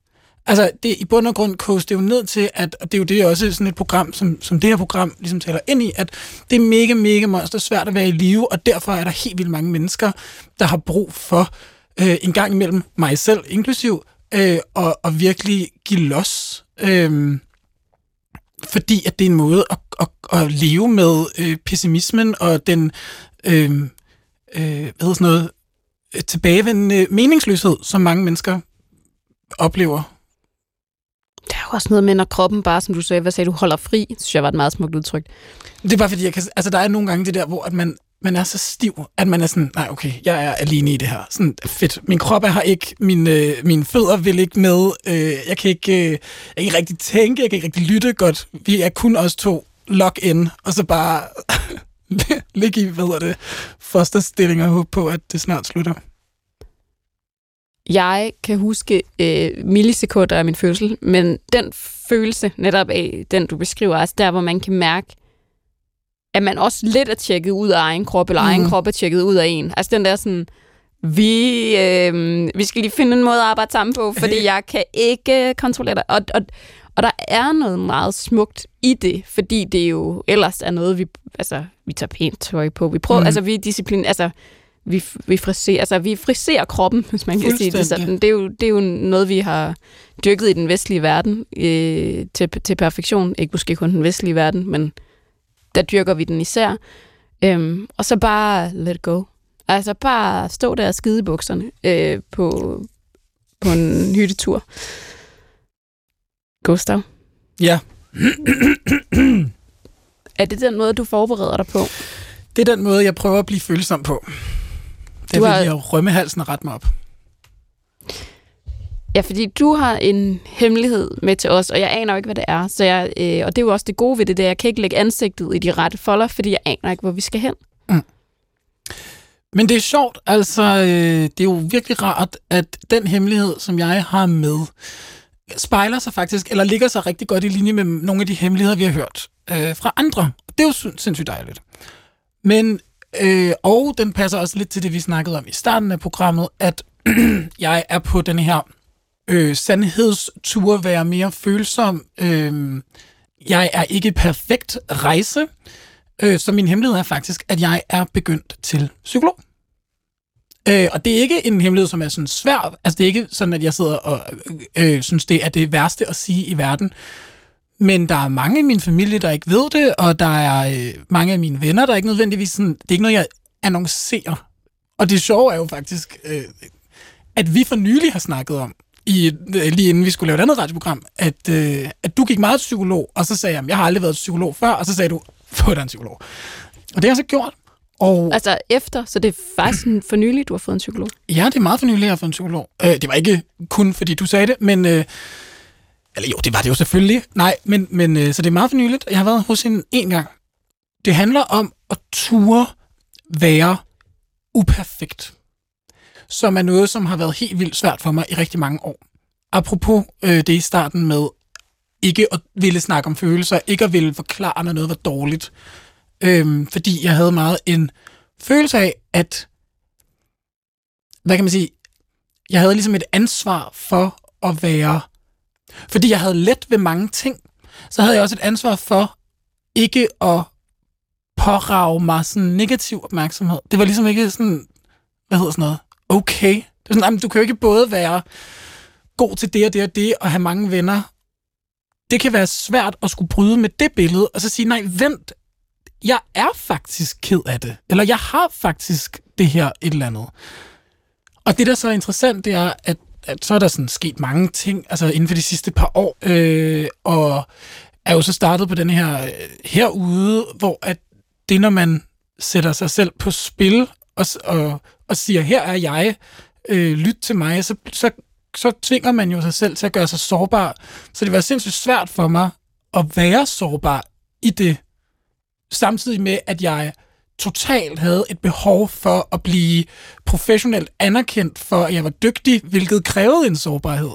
Speaker 5: Altså, det, i bund og grund koges det jo ned til, at, og det er jo det også sådan et program, som, som det her program ligesom taler ind i, at det er mega, mega monster svært at være i live, og derfor er der helt vildt mange mennesker, der har brug for øh, en gang imellem mig selv inklusiv, øh, og, og virkelig give los. Øh, fordi at det er en måde at, at, at leve med øh, pessimismen og den øh, øh, hvad hedder sådan noget, øh, tilbagevendende meningsløshed, som mange mennesker oplever.
Speaker 4: Der er jo også noget med, når kroppen bare, som du sagde, hvad sagde du, holder fri, synes jeg var et meget smukt udtryk.
Speaker 5: Det er bare fordi, jeg kan, altså der er nogle gange det der, hvor at man, man er så stiv, at man er sådan, nej okay, jeg er alene i det her. Sådan, fedt. Min krop er her ikke, mine, øh, mine fødder vil ikke med, øh, jeg, kan ikke, øh, jeg kan ikke rigtig tænke, jeg kan ikke rigtig lytte godt. Vi er kun os to, lock in, og så bare ligge i, hvad hedder det, fosterstilling og håbe på, at det snart slutter.
Speaker 4: Jeg kan huske øh, millisekunder af min fødsel, men den følelse netop af den, du beskriver, altså der, hvor man kan mærke, at man også lidt er tjekket ud af egen krop, eller mm. egen krop er tjekket ud af en. Altså den der sådan, vi, øh, vi skal lige finde en måde at arbejde sammen på, fordi jeg kan ikke kontrollere det. Og, og, og der er noget meget smukt i det, fordi det jo ellers er noget, vi, altså, vi tager pænt tøj på. Vi prøver, mm. altså vi er disciplin, altså vi, vi friserer, altså vi friserer kroppen, hvis man kan sige det sådan. Det er, jo, det er jo noget, vi har dyrket i den vestlige verden øh, til, til perfektion. Ikke måske kun den vestlige verden, men der dyrker vi den især. Øhm, og så bare let go. Altså bare stå der og skide i bukserne øh, på, på en hyttetur. Gustav?
Speaker 5: Ja.
Speaker 4: er det den måde, du forbereder dig på?
Speaker 5: Det er den måde, jeg prøver at blive følsom på. Det du har... vil jeg rømme halsen og rette mig op.
Speaker 4: Ja, fordi du har en hemmelighed med til os, og jeg aner ikke, hvad det er. Så jeg, øh, og det er jo også det gode ved det, det er, jeg kan ikke lægge ansigtet i de rette folder, fordi jeg aner ikke, hvor vi skal hen. Mm.
Speaker 5: Men det er sjovt, altså øh, det er jo virkelig rart, at den hemmelighed, som jeg har med, spejler sig faktisk, eller ligger sig rigtig godt i linje med nogle af de hemmeligheder, vi har hørt øh, fra andre. Det er jo sindssygt dejligt. Men, øh, og den passer også lidt til det, vi snakkede om i starten af programmet, at jeg er på den her øh, sandhedstur, være mere følsom. Øh, jeg er ikke perfekt rejse, øh, så min hemmelighed er faktisk, at jeg er begyndt til psykolog. Øh, og det er ikke en hemmelighed, som er sådan svær. Altså, det er ikke sådan, at jeg sidder og øh, øh synes, det er det værste at sige i verden. Men der er mange i min familie, der ikke ved det, og der er øh, mange af mine venner, der ikke nødvendigvis sådan... Det er ikke noget, jeg annoncerer. Og det sjove er jo faktisk, øh, at vi for nylig har snakket om, i, øh, lige inden vi skulle lave et andet radioprogram, at, øh, at du gik meget til psykolog, og så sagde jeg, jeg har aldrig været psykolog før, og så sagde du, få dig en psykolog. Og det har jeg så gjort. Og
Speaker 4: altså efter, så det er faktisk for nylig, du har fået en psykolog?
Speaker 5: Ja, det er meget for nylig, jeg har fået en psykolog. Øh, det var ikke kun, fordi du sagde det, men... Øh, eller jo, det var det jo selvfølgelig. Nej, men, men øh, så det er meget for nyligt. Jeg har været hos hende en gang. Det handler om at ture være uperfekt. Som er noget, som har været helt vildt svært for mig i rigtig mange år. Apropos øh, det i starten med ikke at ville snakke om følelser, ikke at ville forklare, når noget var dårligt. Øhm, fordi jeg havde meget en følelse af, at, hvad kan man sige, jeg havde ligesom et ansvar for at være, fordi jeg havde let ved mange ting, så havde jeg også et ansvar for ikke at pårage mig sådan negativ opmærksomhed. Det var ligesom ikke sådan, hvad hedder sådan noget, okay. Det var sådan, jamen, du kan jo ikke både være god til det og det og det, og have mange venner. Det kan være svært at skulle bryde med det billede, og så sige, nej, vent, jeg er faktisk ked af det. Eller jeg har faktisk det her et eller andet. Og det, der så er interessant, det er, at, at så er der sådan sket mange ting altså inden for de sidste par år. Øh, og er jo så startet på den her øh, herude, hvor at det, når man sætter sig selv på spil og, og, og siger, her er jeg, øh, lyt til mig, så, så, så tvinger man jo sig selv til at gøre sig sårbar. Så det var sindssygt svært for mig at være sårbar i det samtidig med, at jeg totalt havde et behov for at blive professionelt anerkendt for, at jeg var dygtig, hvilket krævede en sårbarhed.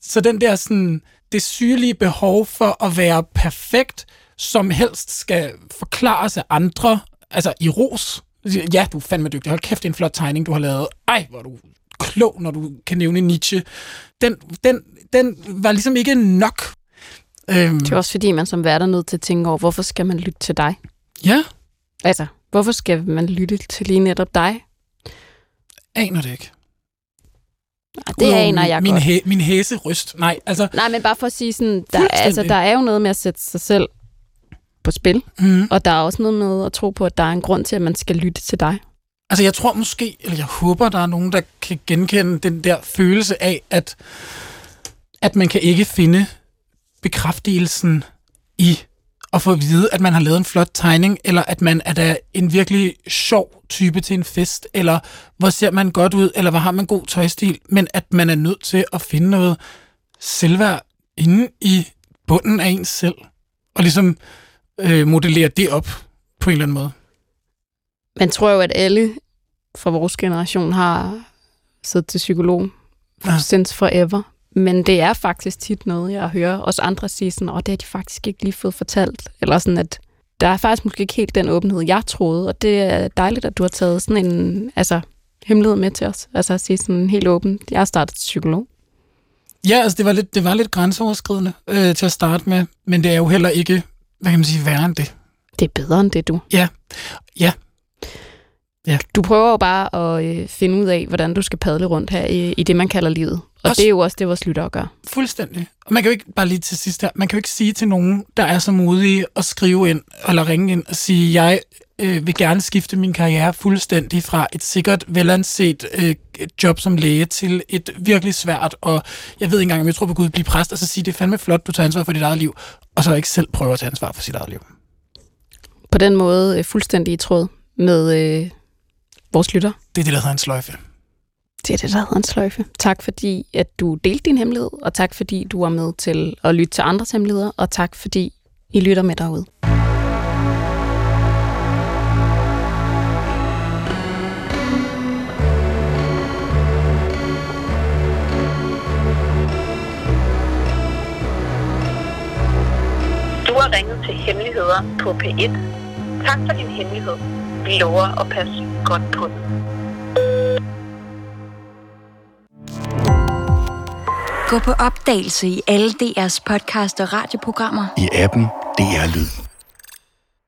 Speaker 5: Så den der sådan, det sygelige behov for at være perfekt, som helst skal forklares af andre, altså i ros. Ja, du er fandme dygtig. Hold kæft, det er en flot tegning, du har lavet. Ej, hvor er du klog, når du kan nævne Nietzsche. Den, den, den var ligesom ikke nok
Speaker 4: Øhm, det er også fordi, man som vært er nødt til at tænke over, hvorfor skal man lytte til dig?
Speaker 5: Ja.
Speaker 4: Altså, hvorfor skal man lytte til lige netop dig?
Speaker 5: Aner det ikke.
Speaker 4: Nej, det
Speaker 5: Udover
Speaker 4: aner jeg
Speaker 5: min,
Speaker 4: godt.
Speaker 5: Hæ, min hæseryst. Nej, altså...
Speaker 4: Nej, men bare for at sige sådan, der, er- altså, der er jo noget med at sætte sig selv på spil,
Speaker 5: Mm.
Speaker 4: og der er også noget med at tro på, at der er en grund til, at man skal lytte til dig.
Speaker 5: Altså, jeg tror måske, eller jeg håber, der er nogen, der kan genkende den der følelse af, at, at man kan ikke finde bekræftelsen i at få at vide, at man har lavet en flot tegning, eller at man er da en virkelig sjov type til en fest, eller hvor ser man godt ud, eller hvor har man god tøjstil, men at man er nødt til at finde noget selvværd inde i bunden af ens selv, og ligesom øh, modellere det op på en eller anden måde.
Speaker 4: Man tror jo, at alle fra vores generation har siddet til psykolog
Speaker 5: Ja.
Speaker 4: since forever. Men det er faktisk tit noget, jeg hører os andre sige sådan, og det har de faktisk ikke lige fået fortalt. Eller sådan, at der er faktisk måske ikke helt den åbenhed, jeg troede. Og det er dejligt, at du har taget sådan en altså, hemmelighed med til os. Altså at sige sådan helt åbent, jeg har startet psykolog.
Speaker 5: Ja, altså det var lidt, det var lidt grænseoverskridende øh, til at starte med, men det er jo heller ikke, hvad kan man sige, værre end det.
Speaker 4: Det er bedre end det, du.
Speaker 5: Ja, ja. Ja.
Speaker 4: Du prøver jo bare at øh, finde ud af, hvordan du skal padle rundt her i, i det, man kalder livet. Og Også- det er jo også det, vores lyttere gør.
Speaker 5: Fuldstændig. Og man kan jo ikke, bare lige til sidst her, man kan jo ikke sige til nogen, der er så modige at skrive ind, eller ringe ind og sige, jeg øh, vil gerne skifte min karriere fuldstændig fra et sikkert velanset øh, job som læge til et virkelig svært, og jeg ved ikke engang, om jeg tror på Gud, blive præst, og så sige, det er fandme flot, du tager ansvar for dit eget liv, og så ikke selv prøver at tage ansvar for sit eget liv.
Speaker 4: På den måde øh, fuldstændig i tråd med øh, vores lytter.
Speaker 5: Det er det, der hedder en sløjfe.
Speaker 4: Det er det, der hedder en sløjfe. Tak fordi, at du delte din hemmelighed, og tak fordi, du var med til at lytte til andres hemmeligheder, og tak fordi, I lytter med derude.
Speaker 2: Du har ringet til Hemmeligheder på P1. Tak for din hemmelighed. Vi lover at passe godt på den.
Speaker 8: Gå på opdagelse i alle DR's podcast og radioprogrammer.
Speaker 9: I appen DR Lyd.